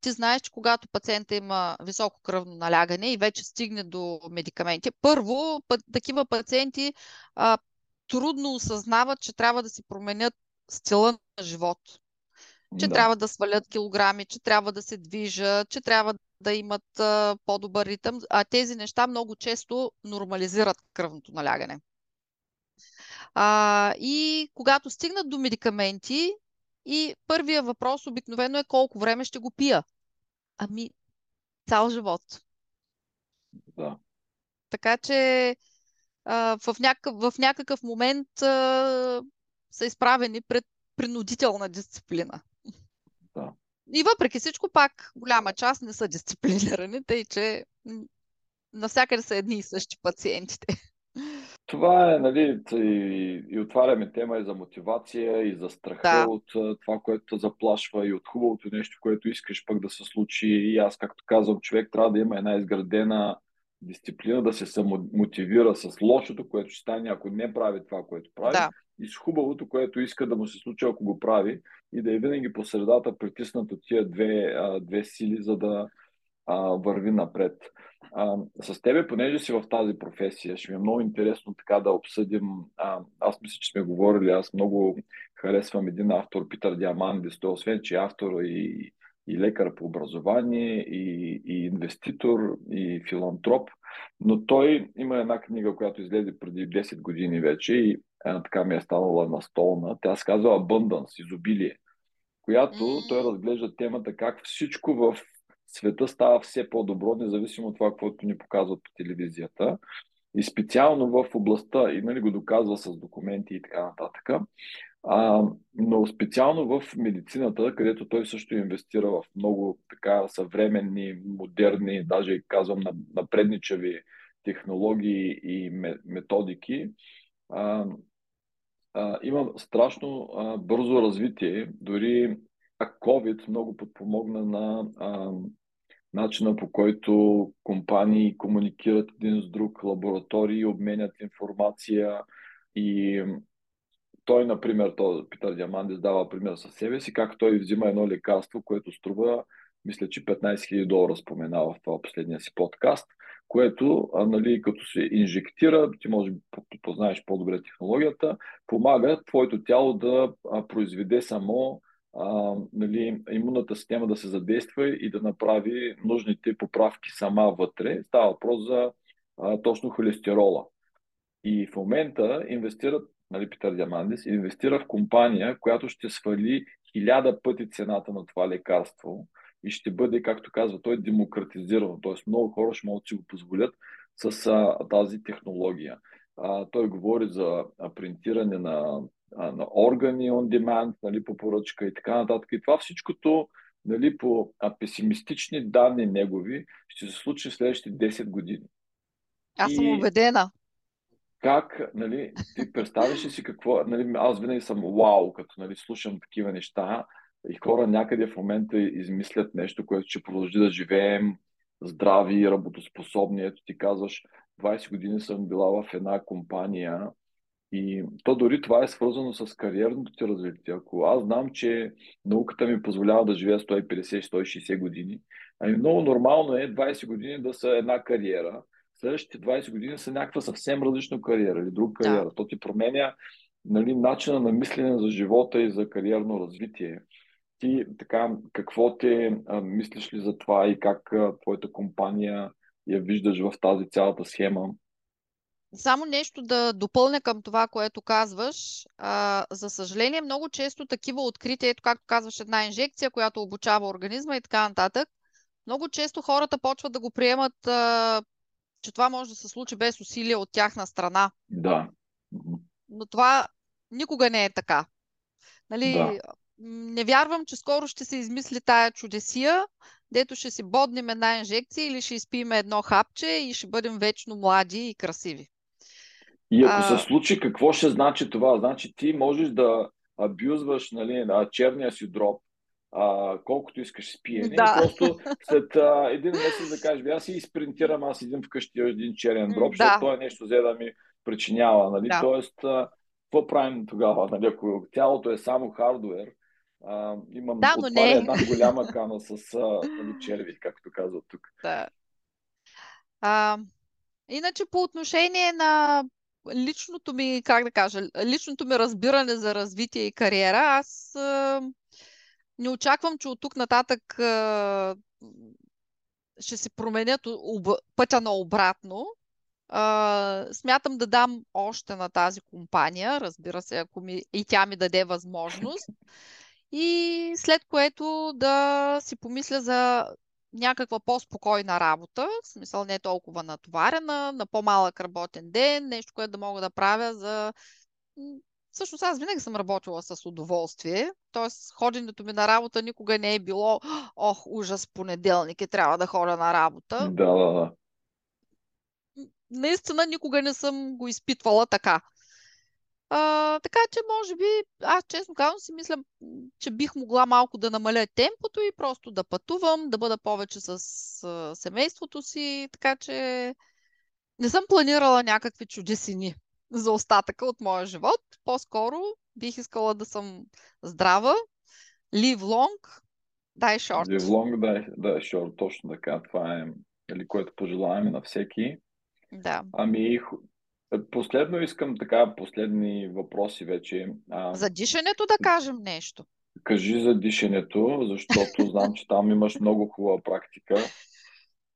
ти знаеш, че когато пациента има високо кръвно налягане и вече стигне до медикаменти, първо, такива пациенти а, трудно осъзнават, че трябва да си променят стила на живот. Че Да. трябва да свалят килограми, че трябва да се движат, че трябва да имат а, по-добър ритъм, а тези неща много често нормализират кръвното налягане. А, и когато стигнат до медикаменти, и първия въпрос обикновено е колко време ще го пия. Ами, цял живот. Да. Така че а, в, някакъв, в някакъв момент а, са изправени пред принудителна дисциплина. Да. И въпреки всичко, пак голяма част не са дисциплинирани, тъй че навсякъде са едни и същи пациентите. Това е, нали, и, и отваряме тема и за мотивация, и за страха Да. от това, което те заплашва, и от хубавото нещо, което искаш пък да се случи. И аз, както казвам, човек трябва да има една изградена дисциплина, да се самомотивира с лошото, което ще стане, ако не прави това, което прави, Да. и с хубавото, което иска да му се случи, ако го прави, и да е винаги по средата притиснат от тия две, две сили, за да а, върви напред. А, с тебе, понеже си в тази професия, ще ми е много интересно така да обсъдим. А, аз мисля, че сме говорили, аз много харесвам един автор, Питър Диамандис. Той освен, че е автор и, и лекар по образование, и, и инвеститор, и филантроп. Но той има една книга, която излезе преди 10 години вече и една така ми е станала настолна. Тя се казва Abundance, изобилие, която той разглежда темата как всичко в света става все по-добро, независимо от това, което ни показват по телевизията. И специално в областта, и нали го доказва с документи и така нататък. А, но специално в медицината, където той също инвестира в много така съвременни, модерни, даже казвам напредничави технологии и методики, а, а, има страшно а, бързо развитие. Дори COVID много подпомогна на а, начина по който компании комуникират един с друг, лаборатории обменят информация и той, например, той, Питър Диамандис дава пример със себе си, как той взима едно лекарство, което струва, мисля, че 15 000 долара споменава в това последния си подкаст, което, а, нали, като се инжектира, ти може би познаеш по-добре технологията, помага твоето тяло да произведе само нали, имунната система да се задейства и да направи нужните поправки сама вътре. Става въпрос за а, точно холестерола. И в момента инвестират, нали, Питър Диамандис, инвестира в компания, която ще свали хиляда пъти цената на това лекарство и ще бъде, както казва той, демократизирано. Тоест много хора ще могат да си го позволят с а, тази технология. А, той говори за принтиране на на органи on demand, нали, по поръчка и така нататък. И това всичкото нали, по песимистични данни негови ще се случи в следващите 10 години. Аз съм и... убедена. Как, нали, ти представяш ли си какво, нали, аз винаги съм вау, като нали, слушам такива неща и хора някъде в момента измислят нещо, което ще продължи да живеем здрави работоспособни. Ето ти казваш, 20 години съм била в една компания, и то дори това е свързано с кариерното ти развитие. Ако аз знам, че науката ми позволява да живея 150-160 години, ами много нормално е 20 години да са една кариера, следващите 20 години са някаква съвсем различна кариера или друга кариера. Да. То ти променя нали, начина на мислене за живота и за кариерно развитие. Ти така, какво те а, мислиш ли за това и как а, твоята компания я виждаш в тази цялата схема? Само нещо да допълня към това, което казваш. А, за съжаление, много често такива открития, ето както казваш, една инжекция, която обучава организма и така нататък, много често хората почват да го приемат, а, че това може да се случи без усилие от тяхна страна. Да. Но това никога не е така. Нали, Да. Не вярвам, че скоро ще се измисли тая чудесия, дето ще си боднем една инжекция или ще изпием едно хапче и ще бъдем вечно млади и красиви. И ако а... се случи, какво ще значи това? Значи ти можеш да абюзваш нали, на черния си дроп, а, колкото искаш с пиене. Да. Просто [laughs] след а, един месец да кажеш, аз си изпринтирам, аз един вкъщи един черен дроп, Да. защото това е нещо взе да ми причинява. Нали? Да. Тоест, а, какво правим тогава? Нали? Ако тялото е само хардуер, а, имам Да, но не. една голяма кана с а, нали, черви, както казват тук. Да. А, иначе по отношение на личното ми, как да кажа, личното ми разбиране за развитие и кариера, аз а, не очаквам, че от тук нататък а, ще се променят об, пътя на обратно. А, смятам да дам още на тази компания, разбира се, ако ми, и тя ми даде възможност. И след което да си помисля за някаква по-спокойна работа, в смисъл не толкова натоварена, на по-малък работен ден, нещо, което да мога да правя за... Всъщност аз винаги съм работила с удоволствие, т.е. ходенето ми на работа никога не е било ох, ужас, понеделник и трябва да ходя на работа. Да, да, да. Наистина никога не съм го изпитвала така. А, така че, може би, аз честно казвам си мисля, че бих могла малко да намаля темпото и просто да пътувам, да бъда повече с а, семейството си, така че не съм планирала някакви чудесини [laughs] за остатъка от моя живот. По-скоро бих искала да съм здрава, live long, die short. Live long, die, die short, точно така. Това е, нали, което пожелаваме на всеки. Да. Ами, Последно искам така, последни въпроси вече. А, За дишането да кажем нещо. кажи за дишането, защото [laughs] знам, че там имаш много хубава практика.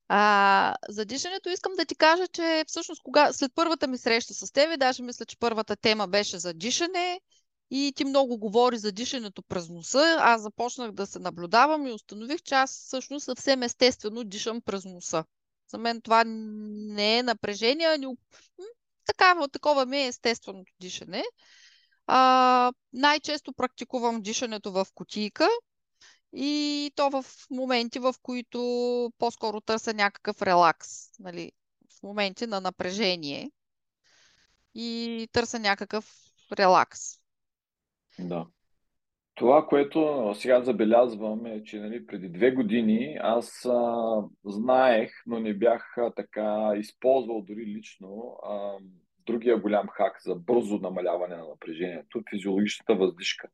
А, за дишането искам да ти кажа, че всъщност кога, след първата ми среща с тебе, даже мисля, че първата тема беше за дишане и ти много говори за дишането през носа. Аз започнах да се наблюдавам и установих, че аз всъщност съвсем естествено дишам през носа. За мен това не е напрежение, а такава, такова ми е естественото дишане. А, най-често практикувам дишането в кутийка и то в моменти, в които по-скоро търся някакъв релакс. Нали? В моменти на напрежение и търся някакъв релакс. Да. Това, което сега забелязвам е, че нали, преди две години аз а, знаех, но не бях а, така използвал дори лично а, другия голям хак за бързо намаляване на напрежението физиологичната въздишка.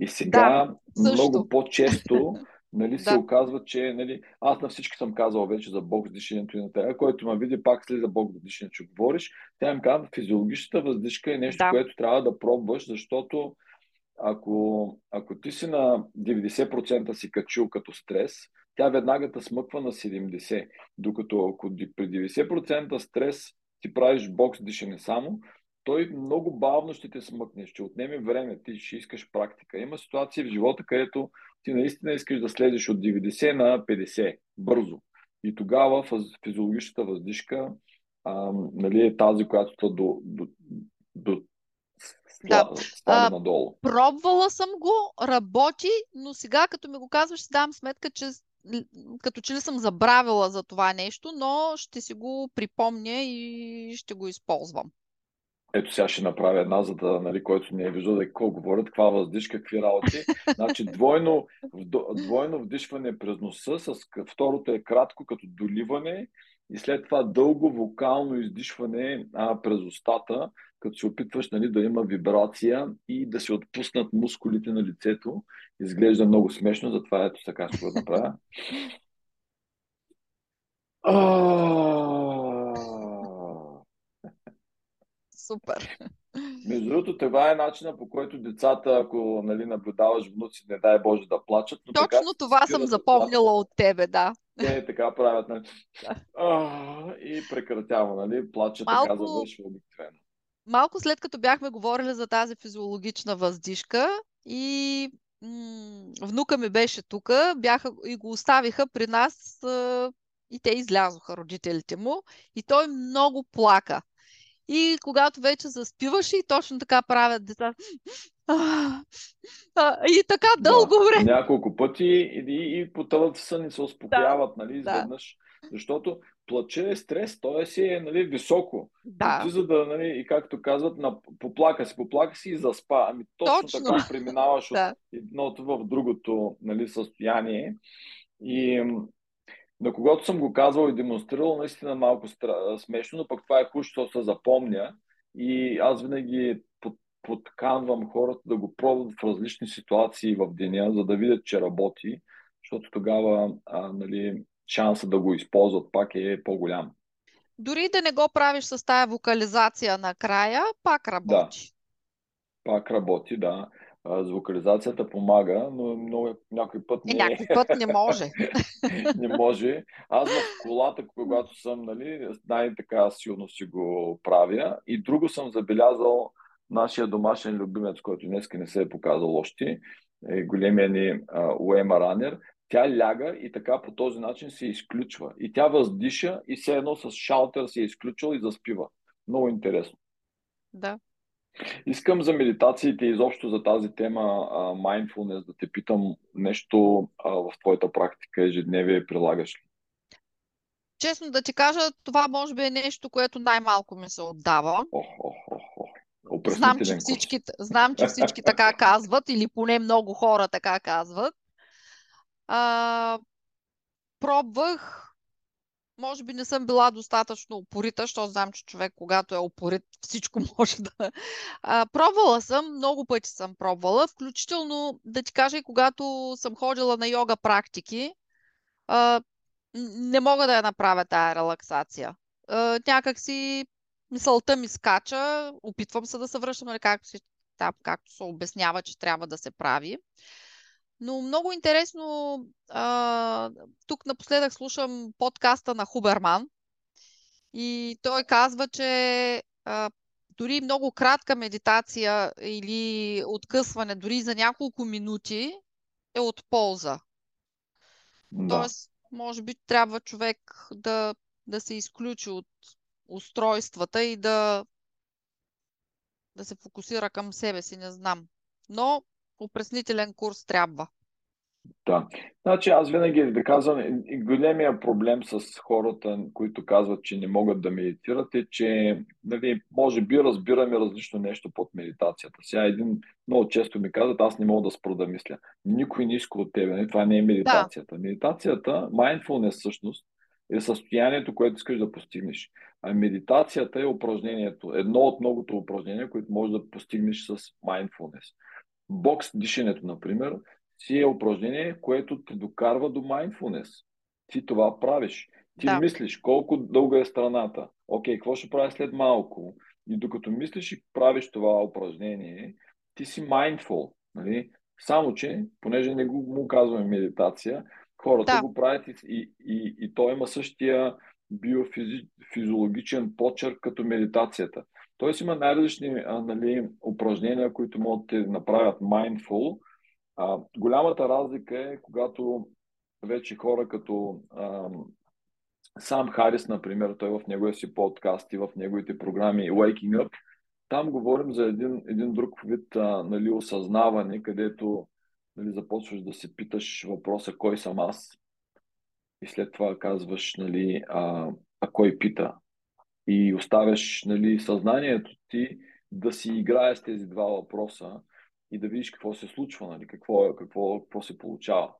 И сега да, много по-често [laughs] нали, се да. оказва, че нали, аз на всички съм казал вече за бокс дишането и на тега, който ме види пак слиза бокс дишането, че говориш. Тя им казва, физиологичната въздишка е нещо, да. което трябва да пробваш, защото ако, ако ти си на 90% си качил като стрес, тя веднага те смъква на 70%. Докато ако при 90% стрес ти правиш бокс дишане само, той много бавно ще те смъкне, ще отнеме време, ти ще искаш практика. Има ситуации в живота, където ти наистина искаш да слезеш от 90 на 50 бързо. И тогава физиологичната въздишка а, нали, е тази, която до, до, до да. а, надолу. Пробвала съм го, работи, но сега като ми го казваш, си давам сметка, че като че ли съм забравила за това нещо, но ще си го припомня и ще го използвам. Ето сега ще направя една, за да, нали, който не е виждал да какво говорят, каква въздишка, какви работи. Значи двойно, двойно вдишване през носа, с второто е кратко като доливане и след това дълго вокално издишване а, през устата, като се опитваш нали, да има вибрация и да се отпуснат мускулите на лицето. Изглежда много смешно, затова ето така ще го направя. Супер. Между другото, това е начина по който децата, ако нали, наблюдаваш внуци, не дай Боже да плачат. Но Точно така, това съм запомнила от тебе, да. Те така правят. Нали. А, и прекратява, нали? Плача Малко... така завършва обикновено малко след като бяхме говорили за тази физиологична въздишка и м- внука ми беше тук, бяха и го оставиха при нас а, и те излязоха, родителите му, и той много плака. И когато вече заспиваше и точно така правят деца. И така дълго да, време. Няколко пъти и, и, и потъват в сън и се успокояват, да, нали, изведнъж. Да. Защото плаче е стрес, той си е нали, високо. Да. Ти за да, нали, и както казват, на, поплака си, поплака си и заспа. Ами точно, точно. така [laughs] преминаваш да. от едното в другото нали, състояние. И на когато съм го казвал и демонстрирал, наистина малко стра... смешно, но пък това е хубаво, защото се запомня. И аз винаги под, подканвам хората да го пробват в различни ситуации в деня, за да видят, че работи, защото тогава а, нали, шанса да го използват пак е по-голям. Дори да не го правиш с тая вокализация накрая, пак работи. Да. Пак работи, да. С вокализацията помага, но много, някой път не... Е, някой път не може. [laughs] не може. Аз в колата, когато съм, нали, най-така силно си го правя. И друго съм забелязал нашия домашен любимец, който днес не се е показал още, е големия ни Уема Ранер Тя ляга и така по този начин се изключва. И тя въздиша и все едно с шалтер се е изключва и заспива. Много интересно. Да. Искам за медитациите и изобщо за тази тема uh, mindfulness да те питам нещо uh, в твоята практика ежедневие прилагаш ли? Честно да ти кажа, това може би е нещо, което най-малко ми се отдава. Ох, ох, ох, ох. Знам че, всички, знам, че всички така казват, или поне много хора така казват. А, пробвах, може би не съм била достатъчно упорита, защото знам, че човек, когато е упорит, [laughs] всичко може да. А, пробвала съм, много пъти съм пробвала, включително да ти кажа и когато съм ходила на йога практики, а, не мога да я направя тая релаксация. А, някак си мисълта ми скача, опитвам се да се връщам, нали, както, си, както се обяснява, че трябва да се прави. Но много интересно, а, тук напоследък слушам подкаста на Хуберман и той казва, че а, дори много кратка медитация или откъсване, дори за няколко минути, е от полза. Да. Тоест, може би трябва човек да, да се изключи от устройствата и да, да се фокусира към себе си, не знам. Но опреснителен курс трябва. Да. Значи аз винаги да казвам, големия проблем с хората, които казват, че не могат да медитират е, че нали, може би разбираме различно нещо под медитацията. Сега един много често ми казват, аз не мога да спра да мисля. Никой не иска от тебе. Нали, това не е медитацията. Да. Медитацията, mindfulness всъщност, е състоянието, което искаш да постигнеш. А медитацията е упражнението, едно от многото упражнения, които можеш да постигнеш с mindfulness. Бокс дишането, например, си е упражнение, което те докарва до mindfulness. Ти това правиш. Ти да. мислиш колко дълга е страната. Окей, какво ще правя след малко? И докато мислиш и правиш това упражнение, ти си mindful. Нали? Само, че, понеже не го му казваме медитация, хората да. го правят и, и, и, и то има същия биофизиологичен почерк като медитацията. Тоест има най-различни нали, упражнения, които могат да направят mindful. А, голямата разлика е, когато вече хора като а, сам Харис, например, той в неговия си подкаст и в неговите програми Waking Up, там говорим за един, един друг вид а, нали, осъзнаване, където нали, започваш да се питаш въпроса кой съм аз и след това казваш нали, а, а кой пита и оставяш нали, съзнанието ти да си играе с тези два въпроса и да видиш какво се случва, нали, какво, какво, какво се получава.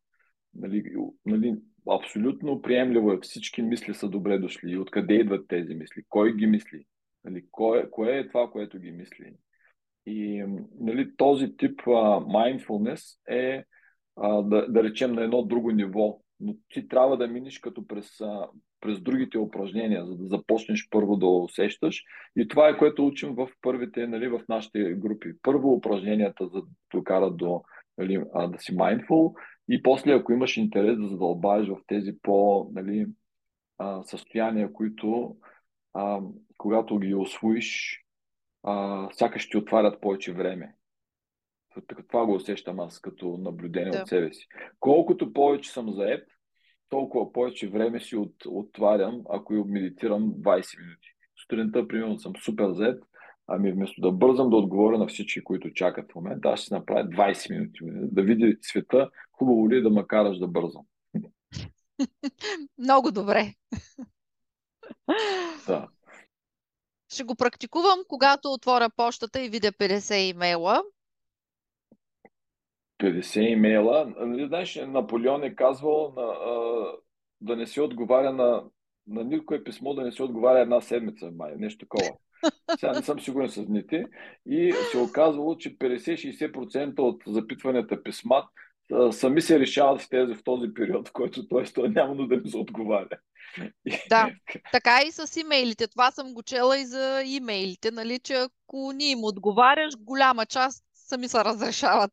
Нали, нали, абсолютно приемливо е. Всички мисли са добре дошли. Откъде идват тези мисли? Кой ги мисли? Нали, кое, кое е това, което ги мисли? И нали, този тип а, mindfulness е, а, да, да речем, на едно друго ниво. Но ти трябва да миниш като през през другите упражнения, за да започнеш първо да усещаш. И това е което учим в първите, нали, в нашите групи. Първо упражненията, за да докарат до нали, да си mindful и после, ако имаш интерес да задълбаеш в тези по нали, състояния, които а, когато ги освоиш, а, сякаш ти отварят повече време. Това го усещам аз като наблюдение да. от себе си. Колкото повече съм заед, толкова повече време си от, отварям, ако и медитирам 20 минути. Сутринта, примерно, съм супер зет, ами вместо да бързам да отговоря на всички, които чакат в момента, аз ще направя 20 минути. Да видя света, хубаво ли е да ме караш да бързам. Много добре. Да. Ще го практикувам, когато отворя почтата и видя 50 имейла 50 имейла. Нали, знаеш, Наполеон е казвал на, а, да не се отговаря на, на никое писмо, да не се отговаря една седмица, май, нещо такова. Сега не съм сигурен с дните. И се оказвало, че 50-60% от запитванията писма сами се решават в, тези, в този период, в който той, той няма да им се отговаря. Да, така и с имейлите. Това съм го чела и за имейлите, нали, че ако ни им отговаряш, голяма част сами се разрешават.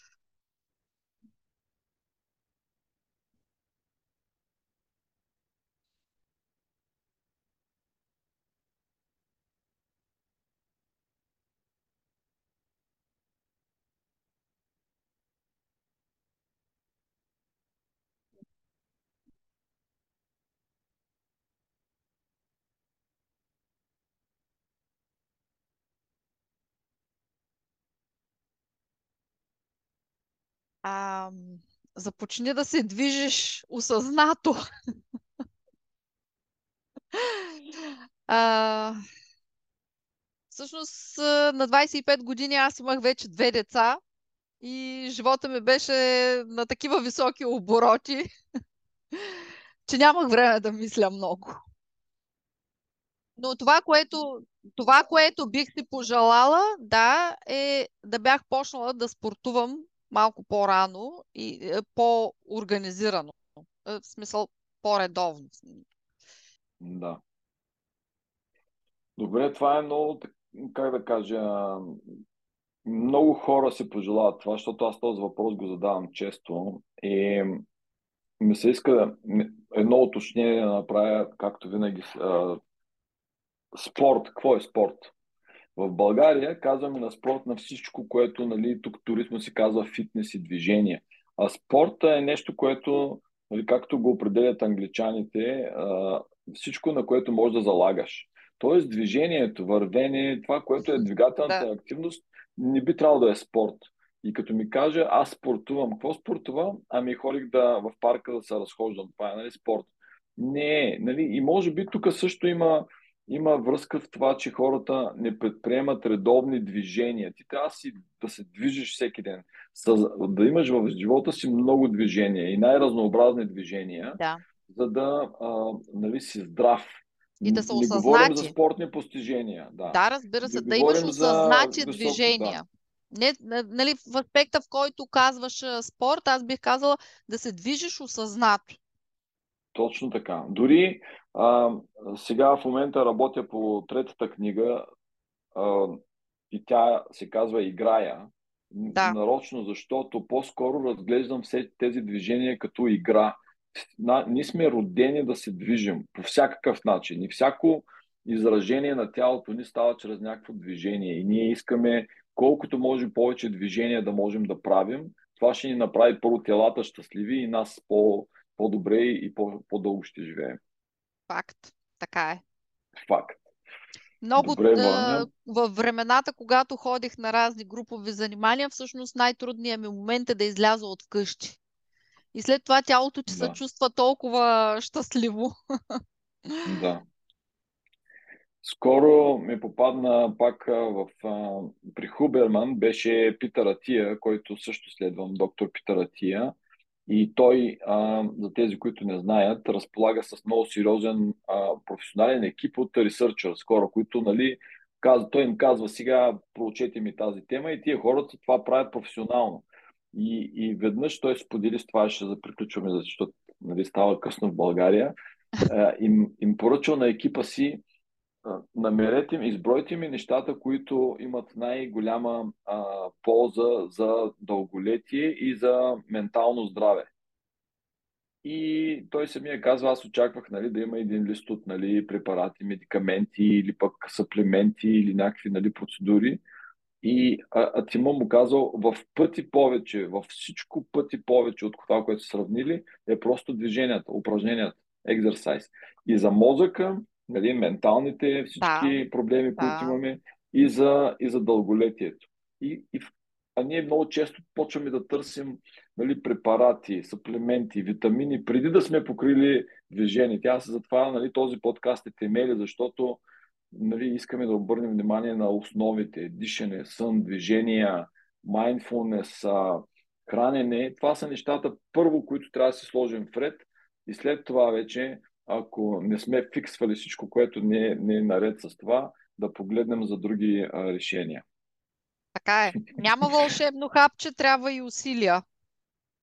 А, започни да се движиш осъзнато. а, всъщност на 25 години аз имах вече две деца и живота ми беше на такива високи обороти, че нямах време да мисля много. Но това, което, това, което бих си пожелала, да, е да бях почнала да спортувам малко по-рано и е, по-организирано. Е, в смисъл по-редовно. Да. Добре, това е много, как да кажа, много хора се пожелават това, защото аз този въпрос го задавам често. И ми се иска едно уточнение да направя, както винаги, спорт. Какво е спорт? В България казваме на спорт на всичко, което нали, тук туризма си казва фитнес и движение. А спорта е нещо, което, нали, както го определят англичаните, всичко, на което можеш да залагаш. Тоест движението, вървение, това, което е двигателната да. активност, не би трябвало да е спорт. И като ми каже, аз спортувам. Какво спортувам? Ами ходих да, в парка да се разхождам. Това е нали, спорт. Не, нали? И може би тук също има има връзка в това, че хората не предприемат редовни движения. Ти трябва си да се движиш всеки ден, да имаш в живота си много движения и най-разнообразни движения, да. за да а, нали, си здрав. И да се Не говорим за спортни постижения. Да, да разбира се, да имаш осъзнати движения. Не, нали, в аспекта, в който казваш спорт, аз бих казала да се движиш осъзнато. Точно така. Дори а, сега в момента работя по третата книга а, и тя се казва Играя. Да. Нарочно, защото по-скоро разглеждам все тези движения като игра. Ние сме родени да се движим по всякакъв начин. И всяко изражение на тялото ни става чрез някакво движение. И ние искаме колкото може повече движения да можем да правим. Това ще ни направи първо телата щастливи и нас по- по-добре и по-дълго ще живеем. Факт. Така е. Факт. Много Добре, да, във времената, когато ходих на разни групови занимания, всъщност най-трудният ми момент е да изляза от къщи. И след това тялото ти да. се чувства толкова щастливо. [laughs] Да. Скоро ми попадна пак в, при Хуберман, беше Питър Атия, който също следвам, доктор Питър Атия. И той, а, за тези, които не знаят, разполага с много сериозен а, професионален екип от researchers, хора, които, нали, казва, той им казва сега, проучете ми тази тема и тия хората това правят професионално. И, и веднъж той сподели с това, ще заприключваме, защото нали, става късно в България, а, им, им поръчал на екипа си намерете ми, избройте ми нещата, които имат най-голяма а, полза за дълголетие и за ментално здраве. И той самия казва, аз очаквах нали, да има един лист от нали, препарати, медикаменти или пък саплементи или някакви нали, процедури. И а, а Тима му казал в пъти повече, във всичко пъти повече от това, което са сравнили, е просто движенията, упражненията, екзерсайз. И за мозъка нали, менталните всички да, проблеми, които да. имаме и за, и за дълголетието. И, и, а ние много често почваме да търсим нали, препарати, саплементи, витамини, преди да сме покрили движение. Тя се затова нали, този подкаст е темели, защото нали, искаме да обърнем внимание на основите, дишане, сън, движения, mindfulness, хранене. Това са нещата, първо, които трябва да се сложим вред и след това вече ако не сме фиксвали всичко, което не е, не е наред с това, да погледнем за други а, решения. Така е. Няма вълшебно хапче, трябва и усилия.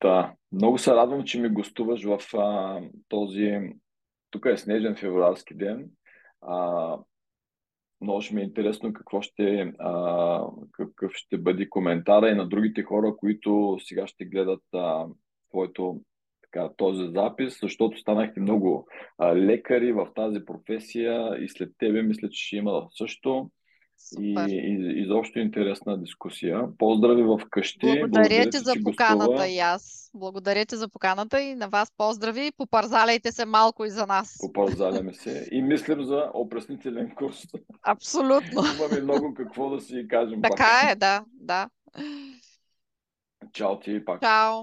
Да. Много се радвам, че ми гостуваш в а, този... Тук е снежен февруарски ден. А, много ще ми е интересно какво ще, а, какъв ще бъде коментара и на другите хора, които сега ще гледат а, твоето така, този запис, защото станахте много а, лекари в тази професия и след тебе мисля, че ще има също. И, и изобщо интересна дискусия. Поздрави в къщи. Благодаря ти за поканата гостува. и аз. Благодаря ти за поканата и на вас поздрави. Попарзаляйте се малко и за нас. Попарзаляме се. И мислим за опреснителен курс. Абсолютно. Имаме много какво да си кажем. Така пак. е, да, да. Чао ти пак. Чао.